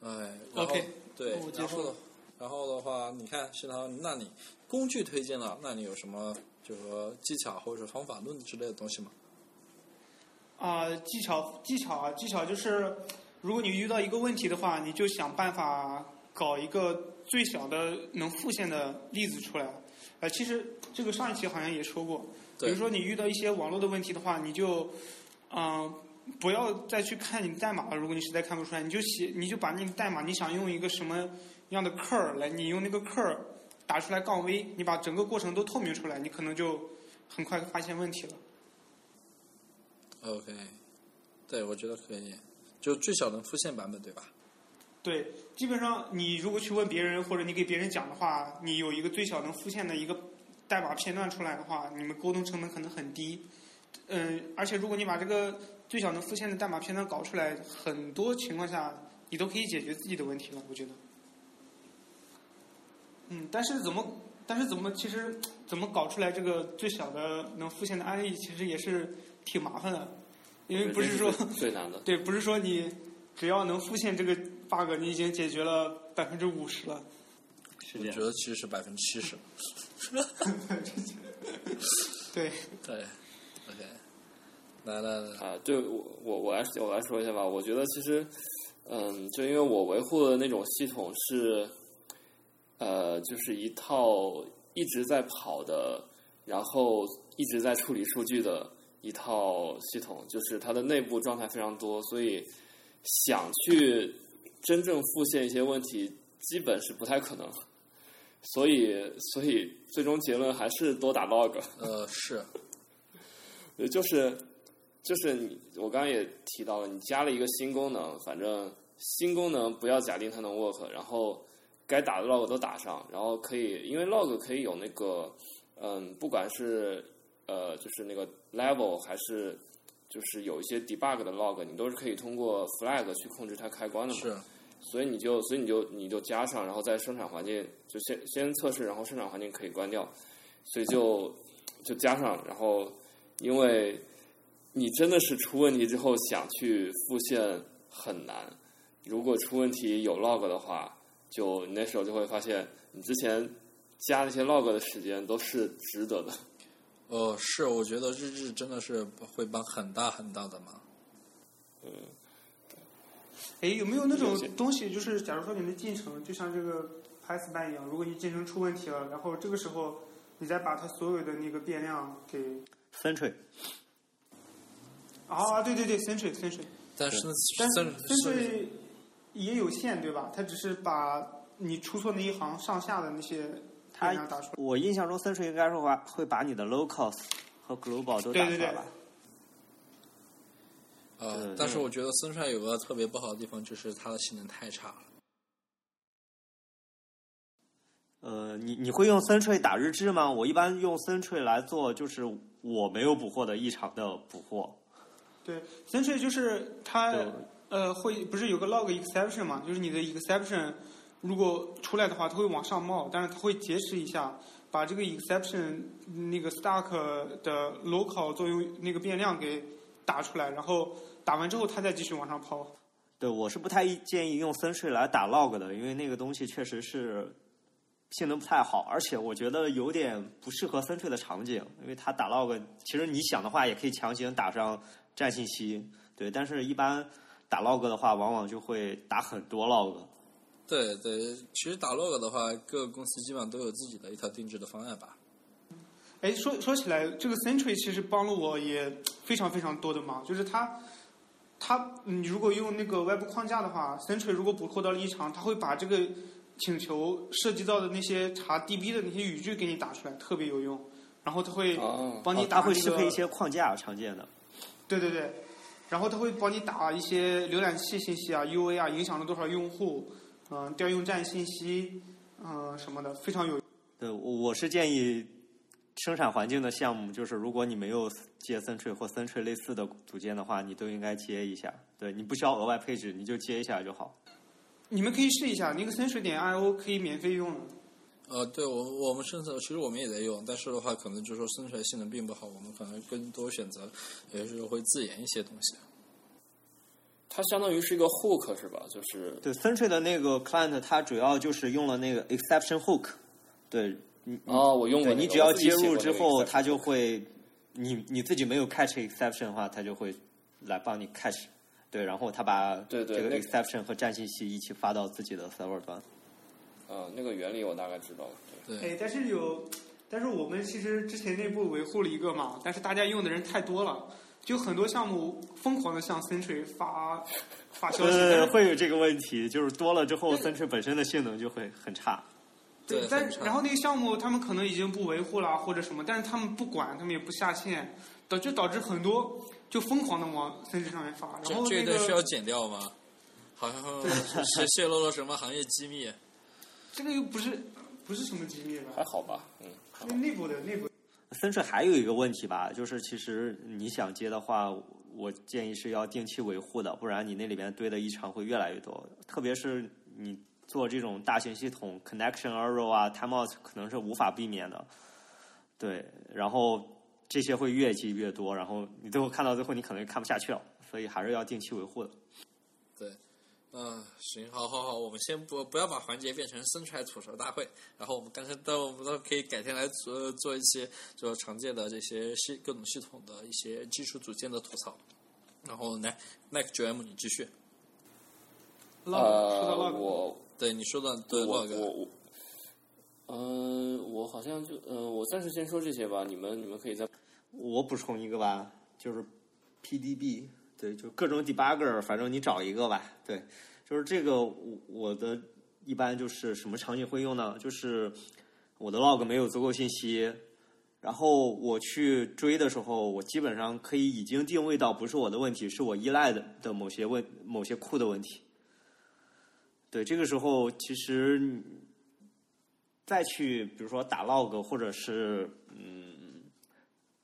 哎，OK，对我，结然后束了然后的话，你看，新涛，那你工具推荐了，那你有什么就是说技巧或者是方法论之类的东西吗？啊、技巧技巧啊，技巧就是，如果你遇到一个问题的话，你就想办法搞一个最小的能复现的例子出来。呃，其实这个上一期好像也说过，比如说你遇到一些网络的问题的话，你就，嗯、不要再去看你的代码了。如果你实在看不出来，你就写，你就把那个代码，你想用一个什么样的 cur 来，你用那个 cur 打出来杠 v，你把整个过程都透明出来，你可能就很快发现问题了。OK，对，我觉得可以，就最小能复现版本，对吧？对，基本上你如果去问别人，或者你给别人讲的话，你有一个最小能复现的一个代码片段出来的话，你们沟通成本可能很低。嗯，而且如果你把这个最小能复现的代码片段搞出来，很多情况下你都可以解决自己的问题了，我觉得。嗯，但是怎么，但是怎么，其实怎么搞出来这个最小的能复现的案例，其实也是挺麻烦的，因为不是说最难的。对，不是说你只要能复现这个 bug，你已经解决了百分之五十了。是这样我觉。得其实是百分之七十。对，对，OK，来来来，啊，对我我我来我来说一下吧。我觉得其实，嗯，就因为我维护的那种系统是，呃，就是一套一直在跑的，然后一直在处理数据的一套系统，就是它的内部状态非常多，所以想去真正复现一些问题，基本是不太可能。所以，所以最终结论还是多打 log。呃，是，呃，就是就是你，我刚刚也提到了，你加了一个新功能，反正新功能不要假定它能 work，然后该打的 log 都打上，然后可以，因为 log 可以有那个，嗯，不管是呃，就是那个 level 还是就是有一些 debug 的 log，你都是可以通过 flag 去控制它开关的嘛。是，所以你就所以你就你就加上，然后在生产环境就先先测试，然后生产环境可以关掉，所以就就加上，然后因为你真的是出问题之后想去复现很难，如果出问题有 log 的话，就你那时候就会发现你之前加那些 log 的时间都是值得的。哦，是，我觉得日志真的是会帮很大很大的忙。嗯，哎，有没有那种东西，就是假如说你的进程就像这个 Python 一样，如果你进程出问题了，然后这个时候你再把它所有的那个变量给 Sentry 啊，对对对，Sentry Sentry，但是但是也有限，对吧？它只是把你出错那一行上下的那些它打出来。我印象中 Sentry 应该是会会把你的 locals 和 global 都打出对对对来吧？呃，但是我觉得森帅有个特别不好的地方，就是它的性能太差了。呃，你你会用 Sentry 打日志吗？我一般用 Sentry 来做，就是我没有捕获的异常的捕获。对，Sentry 就是它对呃会不是有个 log exception 嘛？就是你的 exception 如果出来的话，它会往上冒，但是它会劫持一下，把这个 exception 那个 stack 的 local 作用那个变量给打出来，然后打完之后它再继续往上抛。对，我是不太建议用 Sentry 来打 log 的，因为那个东西确实是性能不太好，而且我觉得有点不适合 Sentry 的场景，因为它打 log，其实你想的话也可以强行打上站信息，对，但是一般打 log 的话，往往就会打很多 log。对对，其实打 log 的话，各个公司基本上都有自己的一套定制的方案吧。哎，说说起来，这个 Sentry 其实帮了我也非常非常多的忙，就是它，它你如果用那个外部框架的话，Sentry 如果捕获到了异常，它会把这个请求涉及到的那些查 DB 的那些语句给你打出来，特别有用。然后它会帮你打、那个它会适配一些框架常见的。对对对，然后它会帮你打一些浏览器信息啊、UA 啊，影响了多少用户，嗯、调用站信息，嗯、什么的，非常有。对，我我是建议生产环境的项目，就是如果你没有接 Sentry 或 Sentry 类似的组件的话，你都应该接一下。对你不需要额外配置，你就接一下就好。你们可以试一下，那个 Sentry 点 IO 可以免费用的。呃，对我我们甚至其实我们也在用，但是的话，可能就是说生出来性能并不好，我们可能更多选择也是会自研一些东西。它相当于是一个 hook 是吧？就是对 Sentry 的那个 client，它主要就是用了那个 exception hook。对，你哦，我用过那个、你只要接入之后，它就会，你你自己没有 catch exception 的话，它就会来帮你 catch。对，然后它把这个对对那个 exception 和站信息一起发到自己的 server 端。呃，那个原理我大概知道了。对，对，哎，但是有，但是我们其实之前内部维护了一个嘛，但是大家用的人太多了，就很多项目疯狂的向 Sentry 发发消息，会有这个问题，就是多了之后，Sentry 本身的性能就会很差。对但然后那个项目他们可能已经不维护了或者什么，但是他们不管，他们也不下线，导就导致很多就疯狂的往 Sentry 上面发，然这后那这一段需要个剪掉吗？好像是泄露了什么行业机密。这个又不是不是什么机密吧还？好吧，嗯，内部的内部的 Sentry 还有一个问题吧，就是其实你想接的话，我建议是要定期维护的，不然你那里边堆的异常会越来越多。特别是你做这种大型系统，connection error 啊，timeout 可能是无法避免的。对，然后这些会越积越多，然后你最后看到最后，你可能看不下去了，所以还是要定期维护的。对，啊、行，好好好，我们先不不要把环节变成生出来吐槽大会，然后我们刚才都我们都可以改天来做做一些就常见的这些系各种系统的一些基础组件的吐槽。然后来 Mac 九 M 你继续。到呃，log，对对你说的对我 log，我我，嗯、我好像就嗯、我暂时先说这些吧，你们你们可以再。我补充一个吧，就是 PDB，对，就各种 debugger，反正你找一个吧。对，就是这个我我的一般就是什么场景会用呢？就是我的 log 没有足够信息，然后我去追的时候，我基本上可以已经定位到不是我的问题，是我依赖的的某些问某些库的问题。对，这个时候其实再去比如说打 log 或者是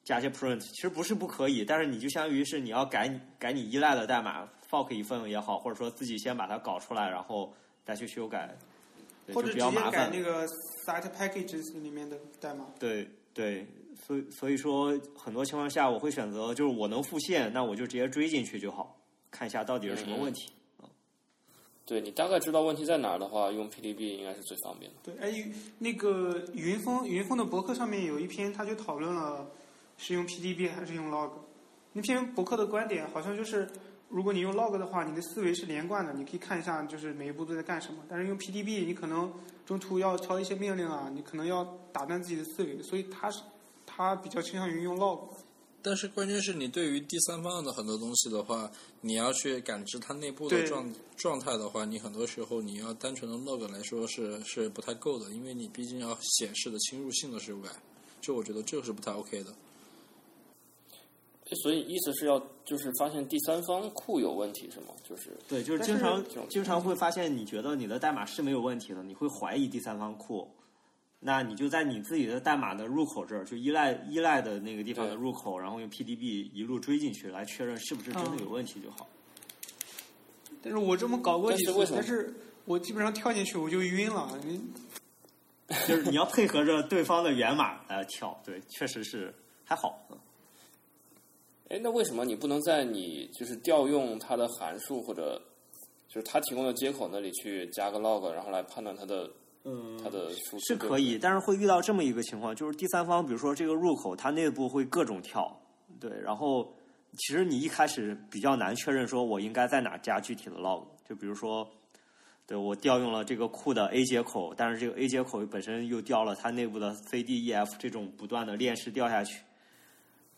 加些 print，其实不是不可以，但是你就相当于是你要改你改你依赖的代码，fork 一份也好，或者说自己先把它搞出来，然后再去修改，或者直接比较麻烦。改那个 site packages 里面的代码。对对，所以所以说很多情况下我会选择就是我能复现，那我就直接追进去就好，看一下到底是什么问题。对你大概知道问题在哪儿的话，用 PDB 应该是最方便的。对，哎，那个云峰云峰的博客上面有一篇，他就讨论了是用 PDB 还是用 log。那篇博客的观点好像就是，如果你用 log 的话，你的思维是连贯的，你可以看一下就是每一步都在干什么。但是用 PDB，你可能中途要敲一些命令啊，你可能要打断自己的思维，所以他是他比较倾向于用 log。但是关键是你对于第三方的很多东西的话，你要去感知它内部的状状态的话，你很多时候你要单纯的 log 来说是是不太够的，因为你毕竟要显示的侵入性的修改，就我觉得这个是不太 OK 的。诶所以意思是要就是发现第三方库有问题是吗？就是对，就是经常这种经常会发现，你觉得你的代码是没有问题的，你会怀疑第三方库，那你就在你自己的代码的入口这儿，就依赖依赖的那个地方的入口，然后用 PDB 一路追进去，来确认是不是真的有问题就好。但是我这么搞过几次但是我基本上跳进去我就晕了。你就是你要配合着对方的源码来跳，对，确实是还好。哎，那为什么你不能在你就是调用它的函数或者就是它提供的接口那里去加个 log，然后来判断它的嗯，它的数是可以，但是会遇到这么一个情况，就是第三方，比如说这个入口，它内部会各种跳，对，然后其实你一开始比较难确认说我应该在哪加具体的 log，就比如说，对我调用了这个库的 A 接口，但是这个 A 接口本身又调了它内部的 C、D、E、F 这种不断的链式调下去，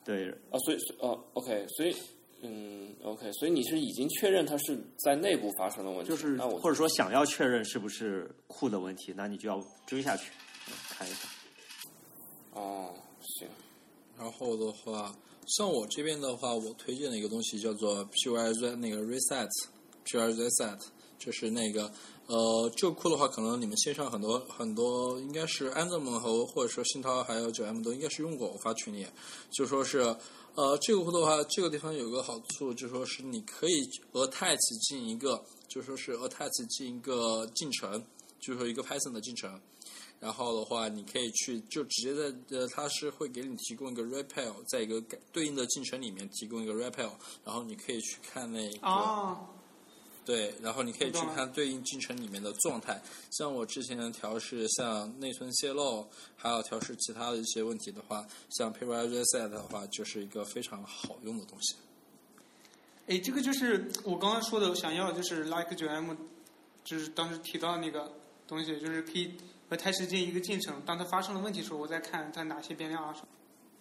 对，啊，所以哦，OK，所以嗯，OK，所以你是已经确认它是在内部发生的问题，就是那我或者说想要确认是不是库的问题，那你就要追下去嗯看一下。哦，行，然后的话，像我这边的话，我推荐的一个东西叫做 PY 那个 reset，PY reset，就是那个呃，这个库的话，可能你们线上很多很多应该是 Anthem 和或者说信涛还有九 M 都应该是用过，我发群里就说是呃，这个库的话，这个地方有个好处，就说是你可以 attach 进一个，就说是 attach 进一个进程，就是说一个 Python 的进程。然后的话，你可以去就直接在呃，它是会给你提供一个 repel，在一个改对应的进程里面提供一个 repel，然后你可以去看那个、对，然后你可以去看对应进程里面的状态。像我之前的调试，像内存泄漏，还有调试其他的一些问题的话，像 p y Reset 的话，就是一个非常好用的东西。哎，这个就是我刚刚说的，想要就是 like 九 M，就是当时提到的那个东西，就是可以和台时间一个进程，当它发生了问题的时候，我再看它哪些变量啊什么。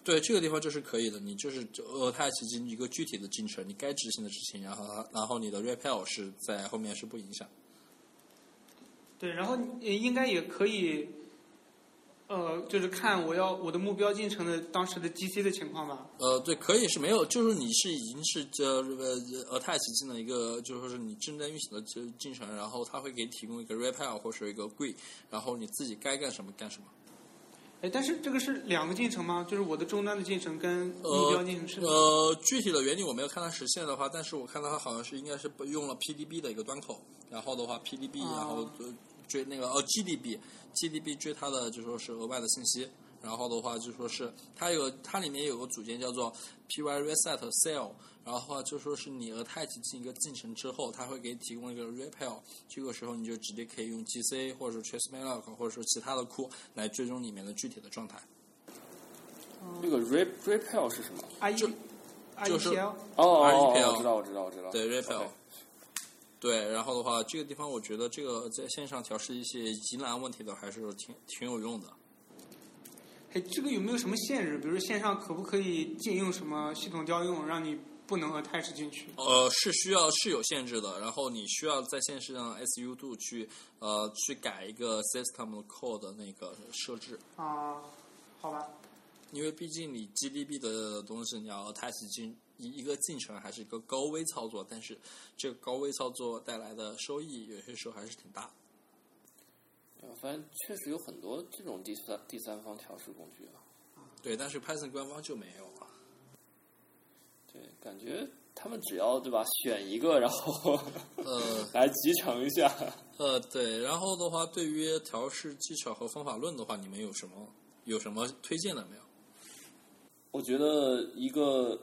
对这个地方就是可以的，你就是呃，它起进一个具体的进程，你该执行的执行，然后然后你的 repel 是在后面是不影响。对，然后应该也可以，呃，就是看我要我的目标进程的当时的 GC 的情况吧。呃，对，可以是没有，就是你是已经是呃呃 attach 进了一个，就是说是你正在运行的进进程，然后它会给你提供一个 repel 或者一个 GUI，然后你自己该干什么干什么。哎，但是这个是两个进程吗？就是我的终端的进程跟目标进程是？呃，具体的原理我没有看它实现的话，但是我看到它好像是应该是用了 PDB 的一个端口，然后的话 PDB，哦然后呃追那个哦 GDB，GDB 追它的就说是额外的信息，然后的话就说是它有它里面有个组件叫做 py reset cell，然后的话就说是你 attach 进一个进程之后，它会给你提供一个 REPL，这个时候你就直接可以用 GC 或者说 tracemalloc 或者说其他的库来追踪里面的具体的状态。这个 rep repel 是什么？I 就是 E 哦哦哦，REPL 我知道，我知道，我知道。对 REPL，、OK 对，然后的话，这个地方我觉得这个在线上调试一些疑难问题的还是挺挺有用的。哎，这个有没有什么限制？比如线上可不可以禁用什么系统调用，让你不能 attach 进去？呃，是需要是有限制的，然后你需要在线上 SU 度去呃去改一个 system call 的那个设置，啊，好吧。因为毕竟你 GDB 的东西你要 attach 进一一个进程还是一个高危操作，但是这个高危操作带来的收益有些时候还是挺大的。我发现确实有很多这种第三第三方调试工具啊。对，但是 Python 官方就没有啊。对，感觉他们只要对吧，选一个然后呃 来集成一下。呃，对，然后的话，对于调试技巧和方法论的话，你们有什么有什么推荐的没有？我觉得一个，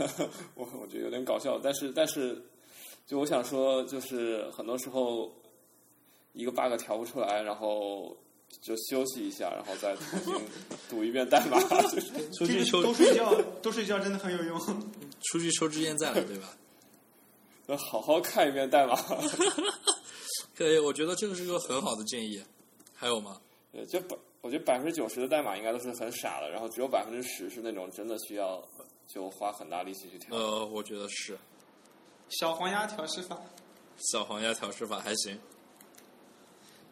我我觉得有点搞笑，但是但是，就我想说，就是很多时候一个 bug 调不出来，然后就休息一下，然后再重新读一遍代码，出去抽这个多睡觉，都睡觉真的很有用。出去抽支烟再来，对吧？要好好看一遍代码。可以，我觉得这个是个很好的建议。还有吗？对，就百，我觉得百分之九十的代码应该都是很傻的，然后只有百分之十是那种真的需要就花很大力气去调。呃，我觉得是小黄鸭调试法，小黄鸭调试法还行。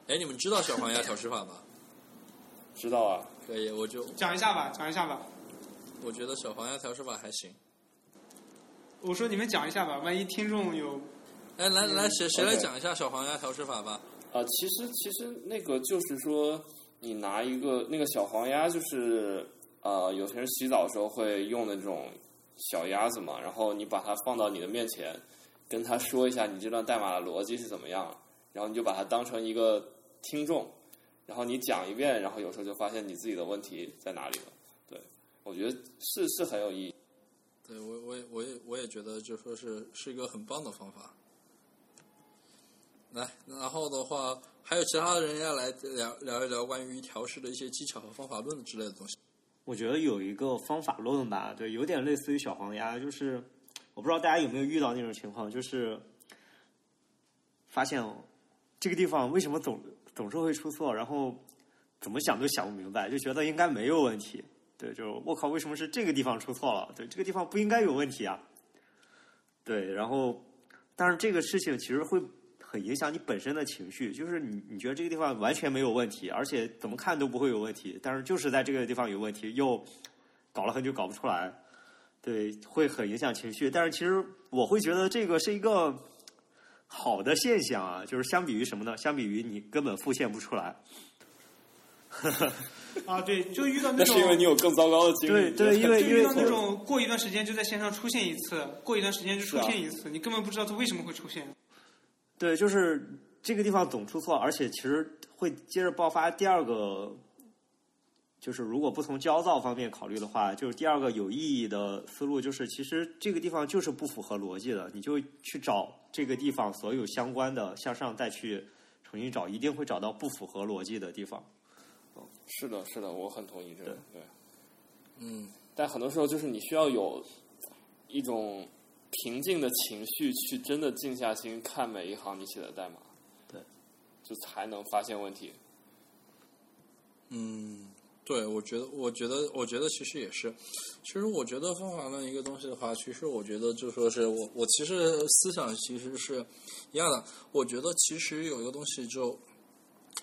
哎，你们知道小黄鸭调试法吗？知道啊，可以，我就讲一下吧，讲一下吧。我觉得小黄鸭调试法还行。我说你们讲一下吧，万一听众有哎，来来，谁谁来讲一下小黄鸭调试法吧？啊，其实其实那个就是说，你拿一个那个小黄鸭，就是呃，有些人洗澡的时候会用的这种小鸭子嘛，然后你把它放到你的面前，跟他说一下你这段代码的逻辑是怎么样，然后你就把它当成一个听众，然后你讲一遍，然后有时候就发现你自己的问题在哪里了。对，我觉得是是很有意义。对我我也我也我也觉得就说是是一个很棒的方法。来，然后的话，还有其他的人要来聊聊一聊关于调试的一些技巧和方法论之类的东西。我觉得有一个方法论吧，对，有点类似于小黄鸭，就是我不知道大家有没有遇到那种情况，就是发现这个地方为什么总总是会出错，然后怎么想都想不明白，就觉得应该没有问题。对，就我靠，为什么是这个地方出错了？对，这个地方不应该有问题啊。对，然后但是这个事情其实会很影响你本身的情绪，就是你你觉得这个地方完全没有问题，而且怎么看都不会有问题，但是就是在这个地方有问题，又搞了很久搞不出来，对，会很影响情绪。但是其实我会觉得这个是一个好的现象啊，就是相比于什么呢？相比于你根本复现不出来。啊，对，就遇到那那种是因为你有更糟糕的经历。对对因为就遇到那种过一段时间就在线上出现一次，过一段时间就出现一次，你根本不知道它为什么会出现。对，就是这个地方总出错，而且其实会接着爆发第二个，就是如果不从焦躁方面考虑的话，就是第二个有意义的思路，就是其实这个地方就是不符合逻辑的，你就去找这个地方所有相关的向上再去重新找，一定会找到不符合逻辑的地方。是的，是的，我很同意这个。对。嗯，但很多时候就是你需要有一种平静的情绪，去真的静下心看每一行你写的代码，对，就才能发现问题。嗯，对，我觉得，我觉得，我觉得其实也是。其实我觉得方法论一个东西的话，其实我觉得就说是我，我其实思想其实是一样的。我觉得其实有一个东西就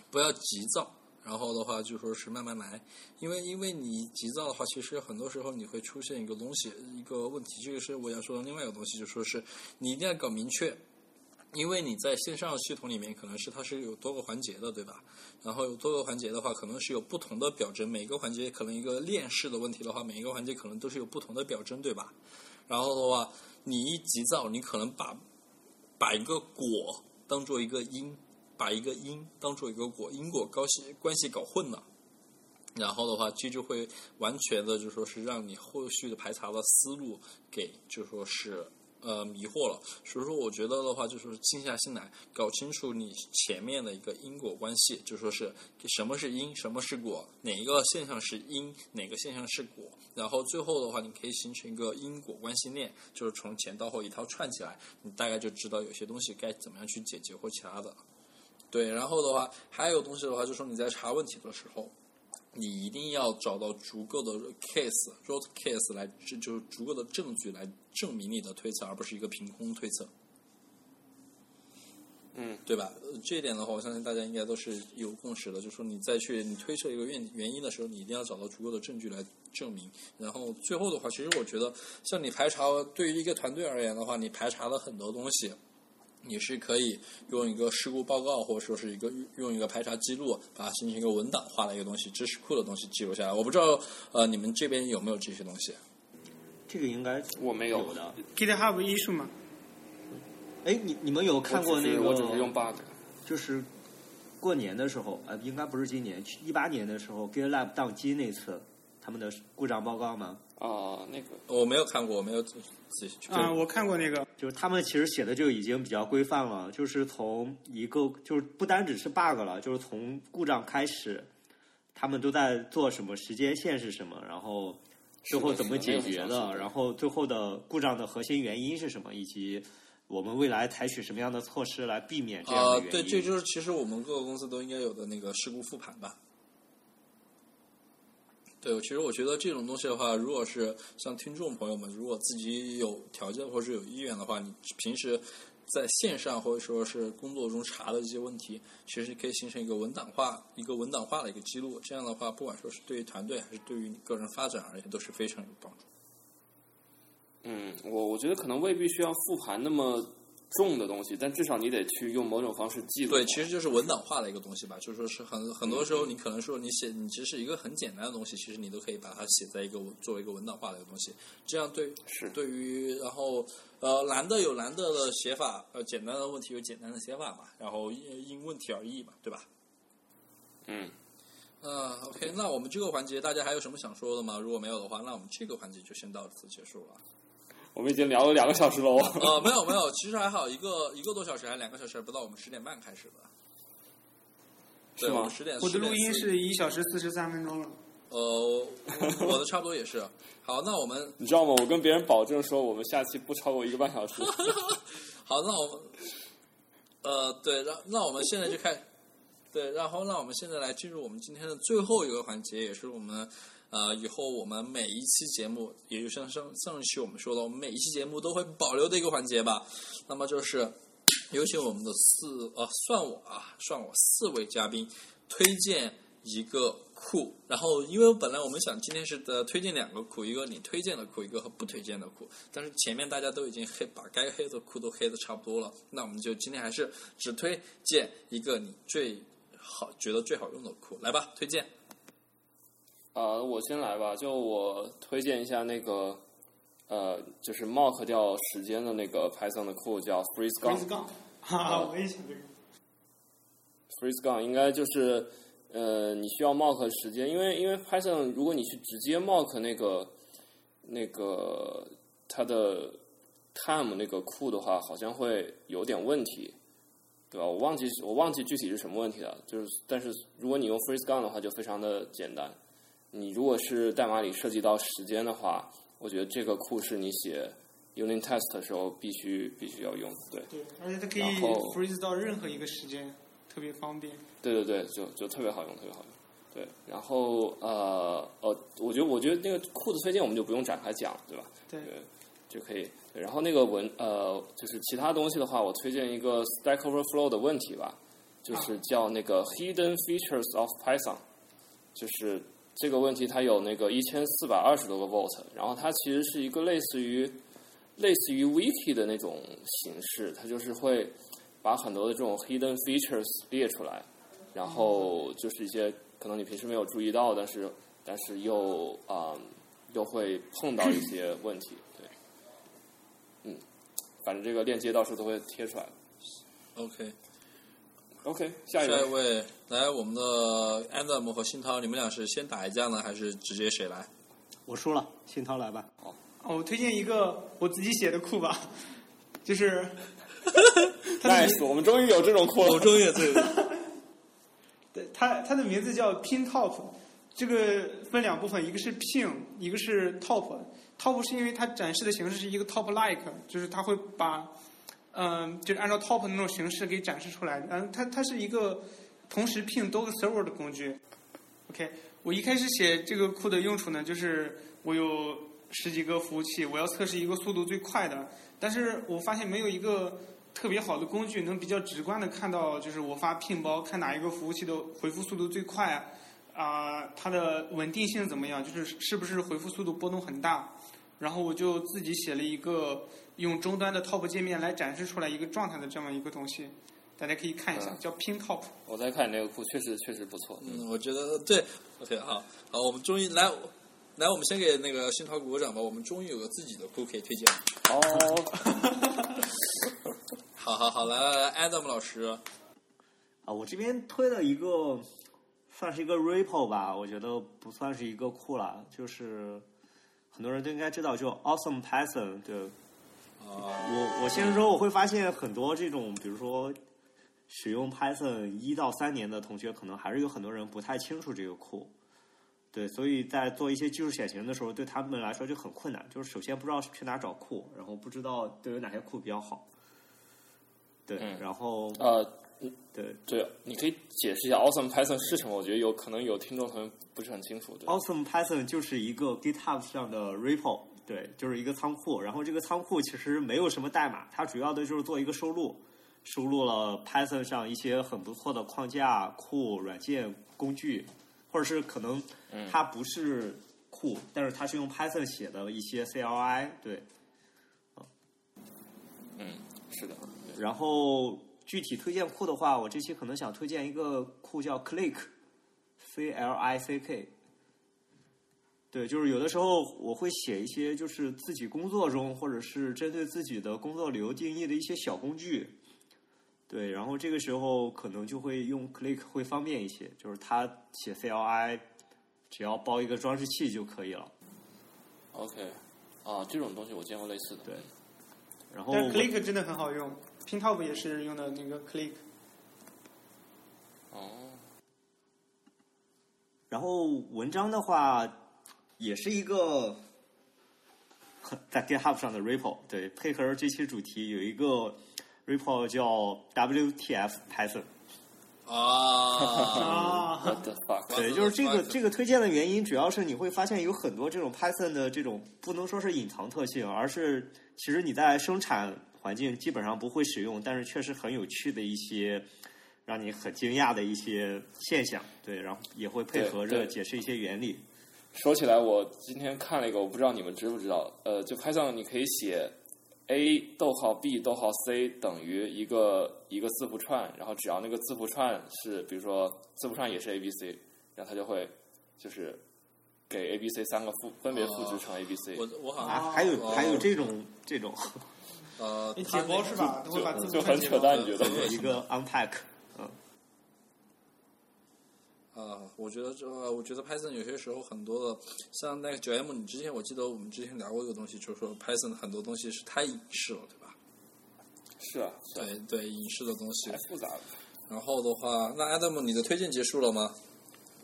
不要急躁，然后的话就说是慢慢来，因为因为你急躁的话，其实很多时候你会出现一个东西，一个问题。这个是我要说的另外一个东西，就说是你一定要搞明确。因为你在线上系统里面，可能是它是有多个环节的，对吧？然后有多个环节的话，可能是有不同的表征，每个环节可能一个链式的问题的话，每一个环节可能都是有不同的表征，对吧？然后的话，你一急躁，你可能把把一个果当做一个因，把一个因当做一个果，因果关系关系搞混了。然后的话，这就会完全的就说是让你后续的排查的思路给就说是呃迷惑了。所以说，我觉得的话，就是静下心来，搞清楚你前面的一个因果关系，就说是什么是因，什么是果，哪一个现象是因，哪个现象是果。然后最后的话，你可以形成一个因果关系链，就是从前到后一套串起来，你大概就知道有些东西该怎么样去解决或其他的。对，然后的话，还有东西的话，就说你在查问题的时候，你一定要找到足够的 case root case 来，这就是足够的证据来证明你的推测，而不是一个凭空推测，嗯，对吧？呃这一点的话，我相信大家应该都是有共识的，就是说你再去你推测一个原原因的时候，你一定要找到足够的证据来证明。然后最后的话，其实我觉得，像你排查对于一个团队而言的话，你排查了很多东西。你是可以用一个事故报告，或者说是一个用一个排查记录，把它形成一个文档化的一个东西，知识库的东西记录下来。我不知道呃你们这边有没有这些东西？这个应该我没有有的。GitHub issue 嘛，哎，你你们有看过那个？我只是用 bug。就是过年的时候，呃，应该不是今年，一八年的时候，GitLab 宕机那次，他们的故障报告吗？啊、那个我没有看过，我没有仔仔细去看。啊、我看过那个，就是他们其实写的就已经比较规范了，就是从一个就是不单只是 bug 了，就是从故障开始，他们都在做什么，时间线是什么，然后最后怎么解决的，然后最后的故障的核心原因是什么，以及我们未来采取什么样的措施来避免这样的原，因。呃对，这就是其实我们各个公司都应该有的那个事故复盘吧。对，其实我觉得这种东西的话，如果是像听众朋友们，如果自己有条件或者是有意愿的话，你平时在线上或者说是工作中查的这些问题，其实可以形成一个文档化、一个文档化的一个记录。这样的话，不管说是对于团队还是对于你个人发展而言，都是非常有帮助。嗯，我我觉得可能未必需要复盘那么重的东西，但至少你得去用某种方式记录。对，其实就是文档化的一个东西吧，就是说是很很多时候你可能说你写你其实一个很简单的东西，其实你都可以把它写在一个作为一个文档化的一个东西，这样对是对于然后呃难的有难的的写法，呃简单的问题有简单的写法嘛，然后因因问题而异嘛，对吧？嗯，呃，OK，那我们这个环节大家还有什么想说的吗？如果没有的话，那我们这个环节就先到此结束了。我们已经聊了两个小时了哦。呃，没有没有，其实还好，一个一个多小时还是两个小时，不到我们十点半开始的。对，是吗我们十点。我的录音是一小时四十三分钟了。呃，我我的差不多也是。好，那我们你知道吗？我跟别人保证说，我们下期不超过一个半小时。好，那我们呃，对，让那我们现在就开，对，然后那我们现在来进入我们今天的最后一个环节，也是我们呃以后我们每一期节目，也就像上上一期我们说的，我们每一期节目都会保留的一个环节吧。那么就是有请我们的四呃，算我啊，算我四位嘉宾推荐一个库。然后，因为本来我们想今天是的推荐两个库，一个你推荐的库，一个和不推荐的库。但是前面大家都已经黑把该黑的库都黑的差不多了，那我们就今天还是只推荐一个你最好觉得最好用的库，来吧，推荐。啊、我先来吧，就我推荐一下那个，呃，就是 mark 掉时间的那个 Python 的库叫 freeze 回 gun。哈哈，我也想这个。freeze gun 应该就是呃，你需要 mark 时间，因为因为 Python 如果你去直接 mark 那个那个它的 time 那个库的话，好像会有点问题，对吧？我忘记我忘记具体是什么问题了，就是但是如果你用 freeze gun 的话，就非常的简单。你如果是代码里涉及到时间的话，我觉得这个库是你写 unit test 的时候必须必须要用的，对。对，而且它可以 freeze 到任何一个时间，特别方便。对对对，就就特别好用，特别好用。对，然后呃呃，我觉得我觉得那个库的推荐我们就不用展开讲，对吧？对，就可以。然后那个文呃，就是其他东西的话，我推荐一个 Stack Overflow 的问题吧，就是叫那个 Hidden Features of Python，就是这个问题它有那个一千四百二十多个 volt，然后它其实是一个类似于类似于 wiki 的那种形式，它就是会把很多的这种 hidden features 列出来，然后就是一些可能你平时没有注意到，但是但是又啊、又会碰到一些问题，对，嗯，反正这个链接到时候都会贴出来。OK，OK，下一下一位，来，我们的 Adam 和新涛，你们俩是先打一架呢，还是直接谁来？我输了，新涛来吧。哦，我推荐一个我自己写的库吧，就是 nice，我们终于有这种库了。我终于有这个，对，它它的名字叫 Pin Top，这个分两部分，一个是 Pin，一个是 Top。Top 是因为它展示的形式是一个 Top Like，就是它会把，嗯、就是按照 Top 那种形式给展示出来。嗯，它它是一个同时 Pin 多个 server 的工具。OK，我一开始写这个库的用处呢，就是我有十几个服务器，我要测试一个速度最快的，但是我发现没有一个特别好的工具能比较直观的看到，就是我发 pin 包看哪一个服务器的回复速度最快啊、它的稳定性怎么样，就是是不是回复速度波动很大。然后我就自己写了一个用终端的 top 界面来展示出来一个状态的这么一个东西，大家可以看一下，嗯叫 pin top。我在看你那个库，确实确实不错。嗯，我觉得对，OK，好，好，我们终于来来，我们先给那个新潮鼓个掌吧，我们终于有个自己的库可以推荐。哦，好好好，来来来，Adam 老师，啊，我这边推了一个，算是一个 repo 吧，我觉得不算是一个库了，就是很多人都应该知道，就 Awesome Python 对。啊，我我先说，我会发现很多这种，比如说使用 Python 一到三年的同学，可能还是有很多人不太清楚这个库。对，所以在做一些技术选型的时候，对他们来说就很困难。就是首先不知道去哪找库，然后不知道都有哪些库比较好。对，嗯然后呃，对对，你可以解释一下 Awesome Python 是什么？我觉得有可能有听众朋友不是很清楚。对，Awesome Python 就是一个 GitHub 上的 repo，对，就是一个仓库。然后这个仓库其实没有什么代码，它主要的就是做一个收录，收录了 Python 上一些很不错的框架、库、软件、工具，或者是可能它不是库，但是它是用 Python 写的一些 CLI，对。嗯，是的，然后具体推荐库的话，我这期可能想推荐一个库叫 Click，C L I C K。对，就是有的时候我会写一些就是自己工作中或者是针对自己的工作流定义的一些小工具。对，然后这个时候可能就会用 Click 会方便一些，就是它写 CLI 只要包一个装饰器就可以了。OK，啊，这种东西我见过类似的。对然后但 Click 真的很好用，pin top 也是用的那个 Click。哦，然后文章的话，也是一个 在 GitHub 上的 repo，对，配合这期主题有一个 repo 叫 WTF Python，啊，啊，What the fuck？对，就是这个这个推荐的原因，主要是你会发现有很多这种 Python 的这种不能说是隐藏特性，而是其实你在生产环境基本上不会使用，但是确实很有趣的一些。让你很惊讶的一些现象，对，然后也会配合着解释一些原理。说起来，我今天看了一个，我不知道你们知不知道，呃，就 Python 你可以写 a 逗号 b 逗号 c 等于一个一个字符串，然后只要那个字符串是，比如说字符串也是 a b c，然后它就会就是给 a b c 三个复分别复制成 a b c，、我我好像啊，还有哦还有这种这种呃，解包是吧？都会把字符就串解包很扯淡，你觉得？对一个 unpack，啊，我觉得这，我觉得 Python 有些时候很多的，像那个九 M，你之前我记得我们之前聊过一个东西，就是说 Python 很多东西是太隐式了，对吧？是啊，是啊对对，隐式的东西太。复杂了。然后的话，那 Adam，你的推荐结束了吗？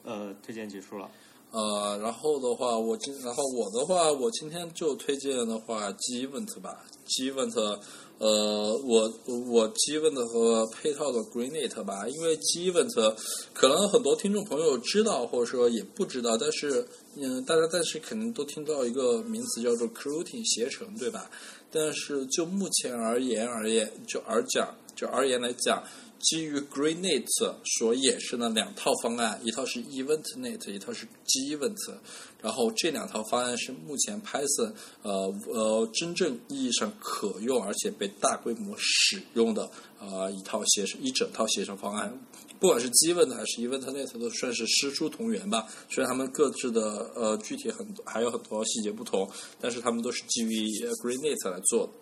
呃，推荐结束了。呃，然后的话，我今然后我的话，我今天就推荐的话 g e v e n t 吧 g e v e n t 呃，我我 Givent 和配套的 Greenit 吧，因为 Given 可能很多听众朋友知道，或者说也不知道，但是嗯，大家但是肯定都听到一个名词叫做 Cruting 携程，对吧？但是就目前而言而言，就而讲就而言来讲，基于 GreenNet 所衍生的两套方案，一套是 EventNet，一套是 Gevent。然后这两套方案是目前 Python 呃呃真正意义上可用而且被大规模使用的呃一套协一整套协成方案。不管是 Gevent 还是 EventNet 都算是师出同源吧。虽然他们各自的呃具体很还有很多细节不同，但是他们都是基于 GreenNet 来做的。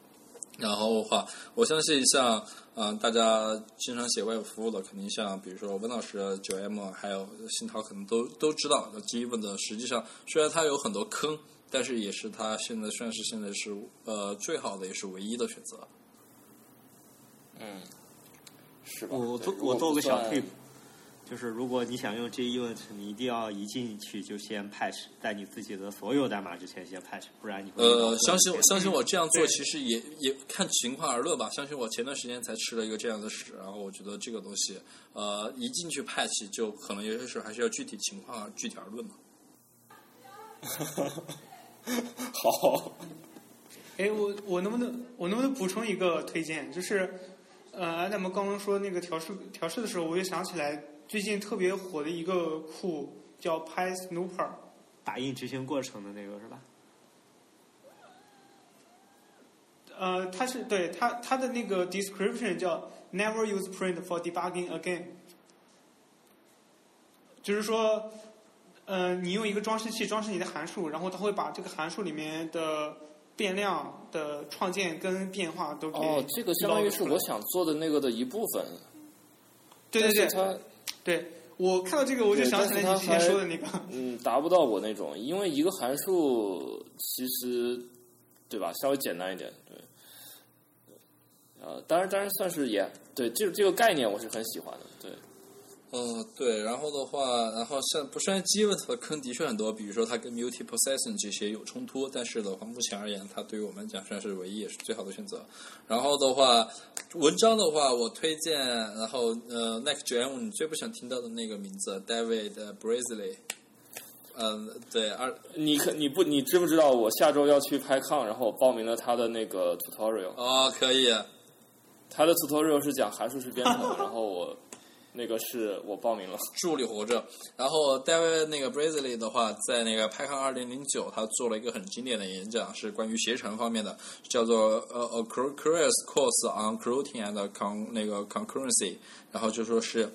然后的话，我相信像嗯、呃大家经常写外部服务的，肯定像比如说温老师、九 M 还有新涛，可能都都知道。那基本的实际上虽然它有很多坑，但是也是它现在算是现在是呃最好的，也是唯一的选择。嗯，是吧？我做我做个小 tip，就是如果你想用 JEvent，你一定要一进去就先 patch，在你自己的所有代码之前先 patch，不然你会呃，相信我，相信我这样做其实也也看情况而论吧。相信我，前段时间才吃了一个这样的屎，然后我觉得这个东西，呃，一进去 patch 就可能有些时候还是要具体情况具体而论嘛。好，哎，我我能不能我能不能补充一个推荐？就是，呃，咱们刚刚说那个调试调试的时候，我又想起来最近特别火的一个库叫 PySnooper。打印执行过程的那个是吧？呃，它是对它它的那个 description 叫 never use print for debugging again，就是说，呃，你用一个装饰器装饰你的函数，然后它会把这个函数里面的变量的创建跟变化都给哦，这个相当于是我想做的那个的一部分。对对对它对，我看到这个我就想起来你之前说的那个，嗯，达不到我那种，因为一个函数其实，对吧，稍微简单一点，对。呃，当然，当然算是也对，这这个概念我是很喜欢的，对。嗯，对，然后的话，然后像不虽然 Gevent 的坑的确很多，比如说它跟 multiprocessing 这些有冲突，但是的话，目前而言，它对于我们讲算是唯一也是最好的选择。然后的话，文章的话，我推荐，然后呃，Next.jm 你最不想听到的那个名字 David Brazley，嗯，对，二。你可你不你知不知道我下周要去拍抗，然后我报名了他的那个 tutorial，哦，可以，他的 tutorial 是讲函数式编程，然后我那个是我报名了。助理活着。然后 David 那个 Brazily 的话，在那个 PyCon 二零零九，他做了一个很经典的演讲，是关于携程方面的，叫做呃 A Curious Course on Coroutine and Con 那个 Concurrency。然后就说是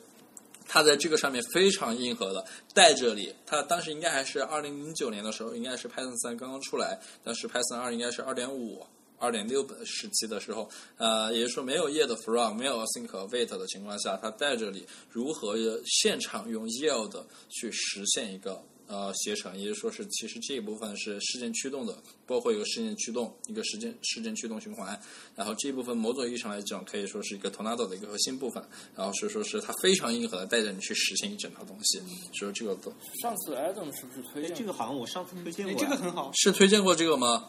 他在这个上面非常硬核的带着你，他当时应该还是二零零九年的时候，应该是 Python 三刚刚出来，但是 Python 二应该是二点五。二点六时期的时候，呃，也就是说没有 yield from 没有 async 和 wait 的情况下，它带着你如何现场用 yield 去实现一个呃携程，也就是说是其实这一部分是事件驱动的，包括一个事件驱动，一个事件事件驱动循环，然后这一部分某种意义上来讲，可以说是一个 Tornado 的一个核心部分，然后所以说是它非常硬核的带着你去实现一整套东西，所以这个都上次 Adam 是不是推哎，荐这个好像我上次推荐哎，过呀，这个很好。是推荐过这个吗？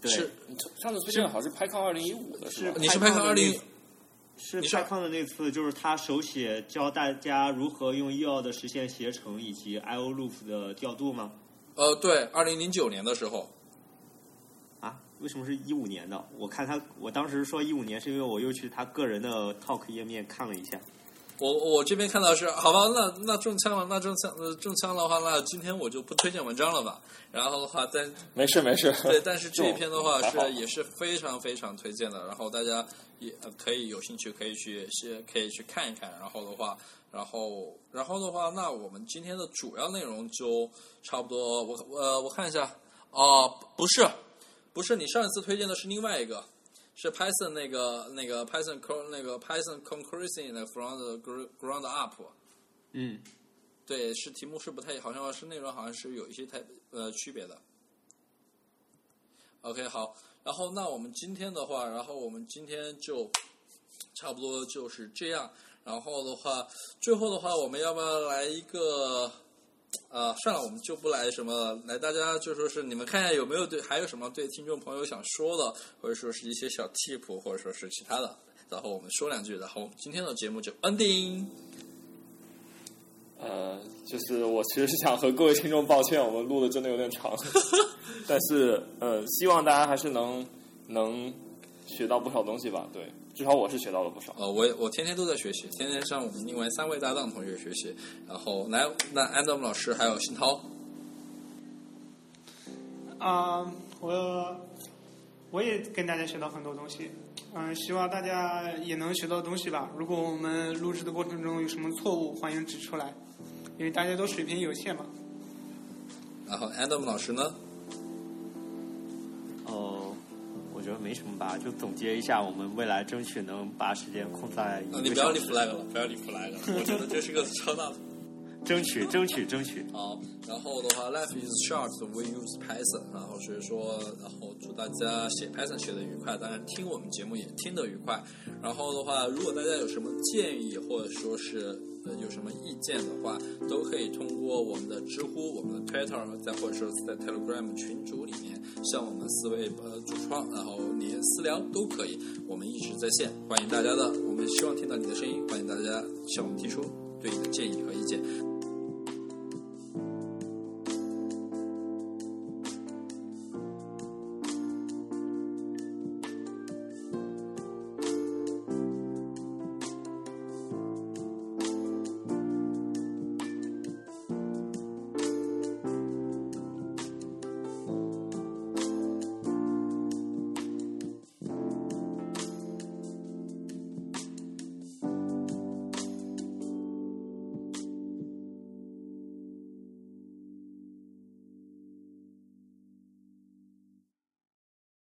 对是上次推荐的好像是 PyCon 二零一五的是吧？你是 PyCon PyCon 二零是你是 PyCon 的那次，就是他手写教大家如何用 yield 实现携程以及 IO loop 的调度吗？呃，对，二零零九年的时候。啊，为什么是一五年的？我看他，我当时说一五年，是因为我又去他个人的 talk 页面看了一下。我我这边看到是好吧，那那中枪了，那中枪呃中枪的话，那今天我就不推荐文章了吧。然后的话，但没事没事。对，但是这一篇的话 是也是非常非常推荐的，然后大家也呃可以有兴趣可以去先可以去看一看。然后的话，然后然后的话，那我们今天的主要内容就差不多。我呃我看一下，哦、不是不是，你上一次推荐的是另外一个。是 Python 那个那个 Python con 那个 Python concurrency 那个 from the ground up，嗯，对，是题目是不太，好像是内容好像是有一些太呃区别的。OK，好，然后那我们今天的话，然后我们今天就差不多就是这样。然后的话，最后的话，我们要不要来一个？呃，算了，我们就不来什么了。来，大家就说是你们看一下有没有对还有什么对听众朋友想说的，或者说是一些小 tip，或者说是其他的。然后我们说两句，然后我们今天的节目就 ending。呃，就是我其实是想和各位听众抱歉，我们录的真的有点长，但是呃，希望大家还是能能学到不少东西吧。对，至少我是学到了不少。呃，我也我天天都在学习，天天向我们另外三位搭档同学学习。然后来，那 Adam 老师还有新涛，啊、我我也跟大家学到很多东西，嗯、希望大家也能学到东西吧。如果我们录制的过程中有什么错误，欢迎指出来，因为大家都水平有限嘛。然后 Adam 老师呢？觉得没什么吧，就总结一下，我们未来争取能把时间控在啊，你不要立，flag 了，不要立 flag 了，我觉得这是个超大的。争取争取争取。好，然后的话，Life is short, we use Python。然后所以说，然后祝大家写 Python 写的愉快，当然听我们节目也听得愉快。然后的话，如果大家有什么建议或者说是呃有什么意见的话，都可以通过我们的知乎、我们的 Twitter，再或者说是在 Telegram 群组里面向我们四位呃主创，然后连私聊都可以，我们一直在线，欢迎大家的。我们希望听到你的声音，欢迎大家向我们提出对你的建议和意见。